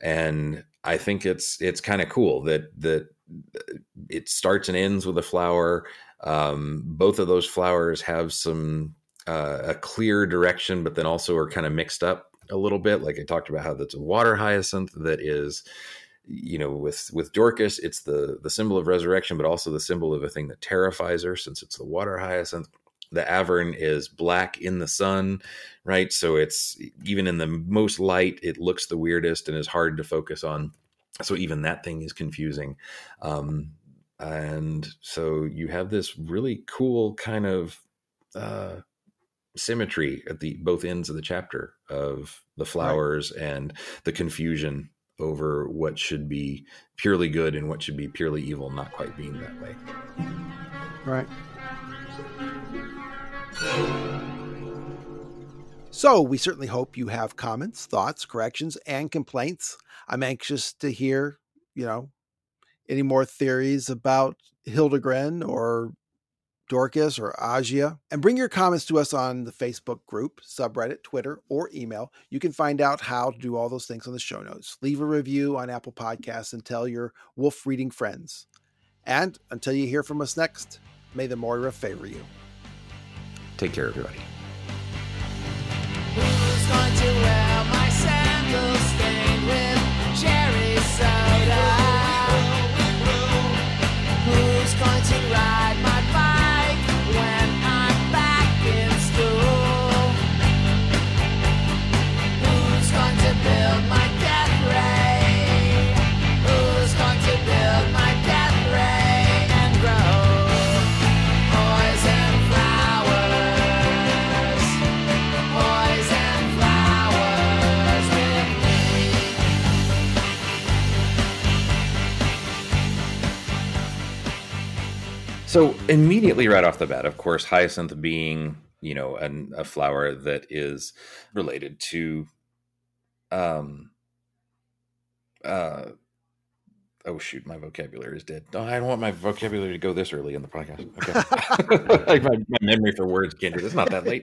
And I think it's it's kind of cool that that it starts and ends with a flower. Um, both of those flowers have some uh, a clear direction, but then also are kind of mixed up a little bit. Like I talked about how that's a water hyacinth that is you know with with dorcas it's the the symbol of resurrection but also the symbol of a thing that terrifies her since it's the water hyacinth. The avern is black in the sun right? So it's even in the most light it looks the weirdest and is hard to focus on. So even that thing is confusing. Um and so you have this really cool kind of uh symmetry at the both ends of the chapter of the flowers right. and the confusion over what should be purely good and what should be purely evil, not quite being that way. Right. So, we certainly hope you have comments, thoughts, corrections, and complaints. I'm anxious to hear, you know, any more theories about Hildegrin or Dorcas, or Agia. And bring your comments to us on the Facebook group, subreddit, Twitter, or email. You can find out how to do all those things on the show notes. Leave a review on Apple Podcasts and tell your Wolfe reading friends. And until you hear from us next, may the Moira favor you. Take care, everybody. So immediately right off the bat, of course, hyacinth being you know an, a flower that is related to um uh oh shoot my vocabulary is dead. I don't want my vocabulary to go this early in the podcast. Okay. like my, my, memory for words do this not that late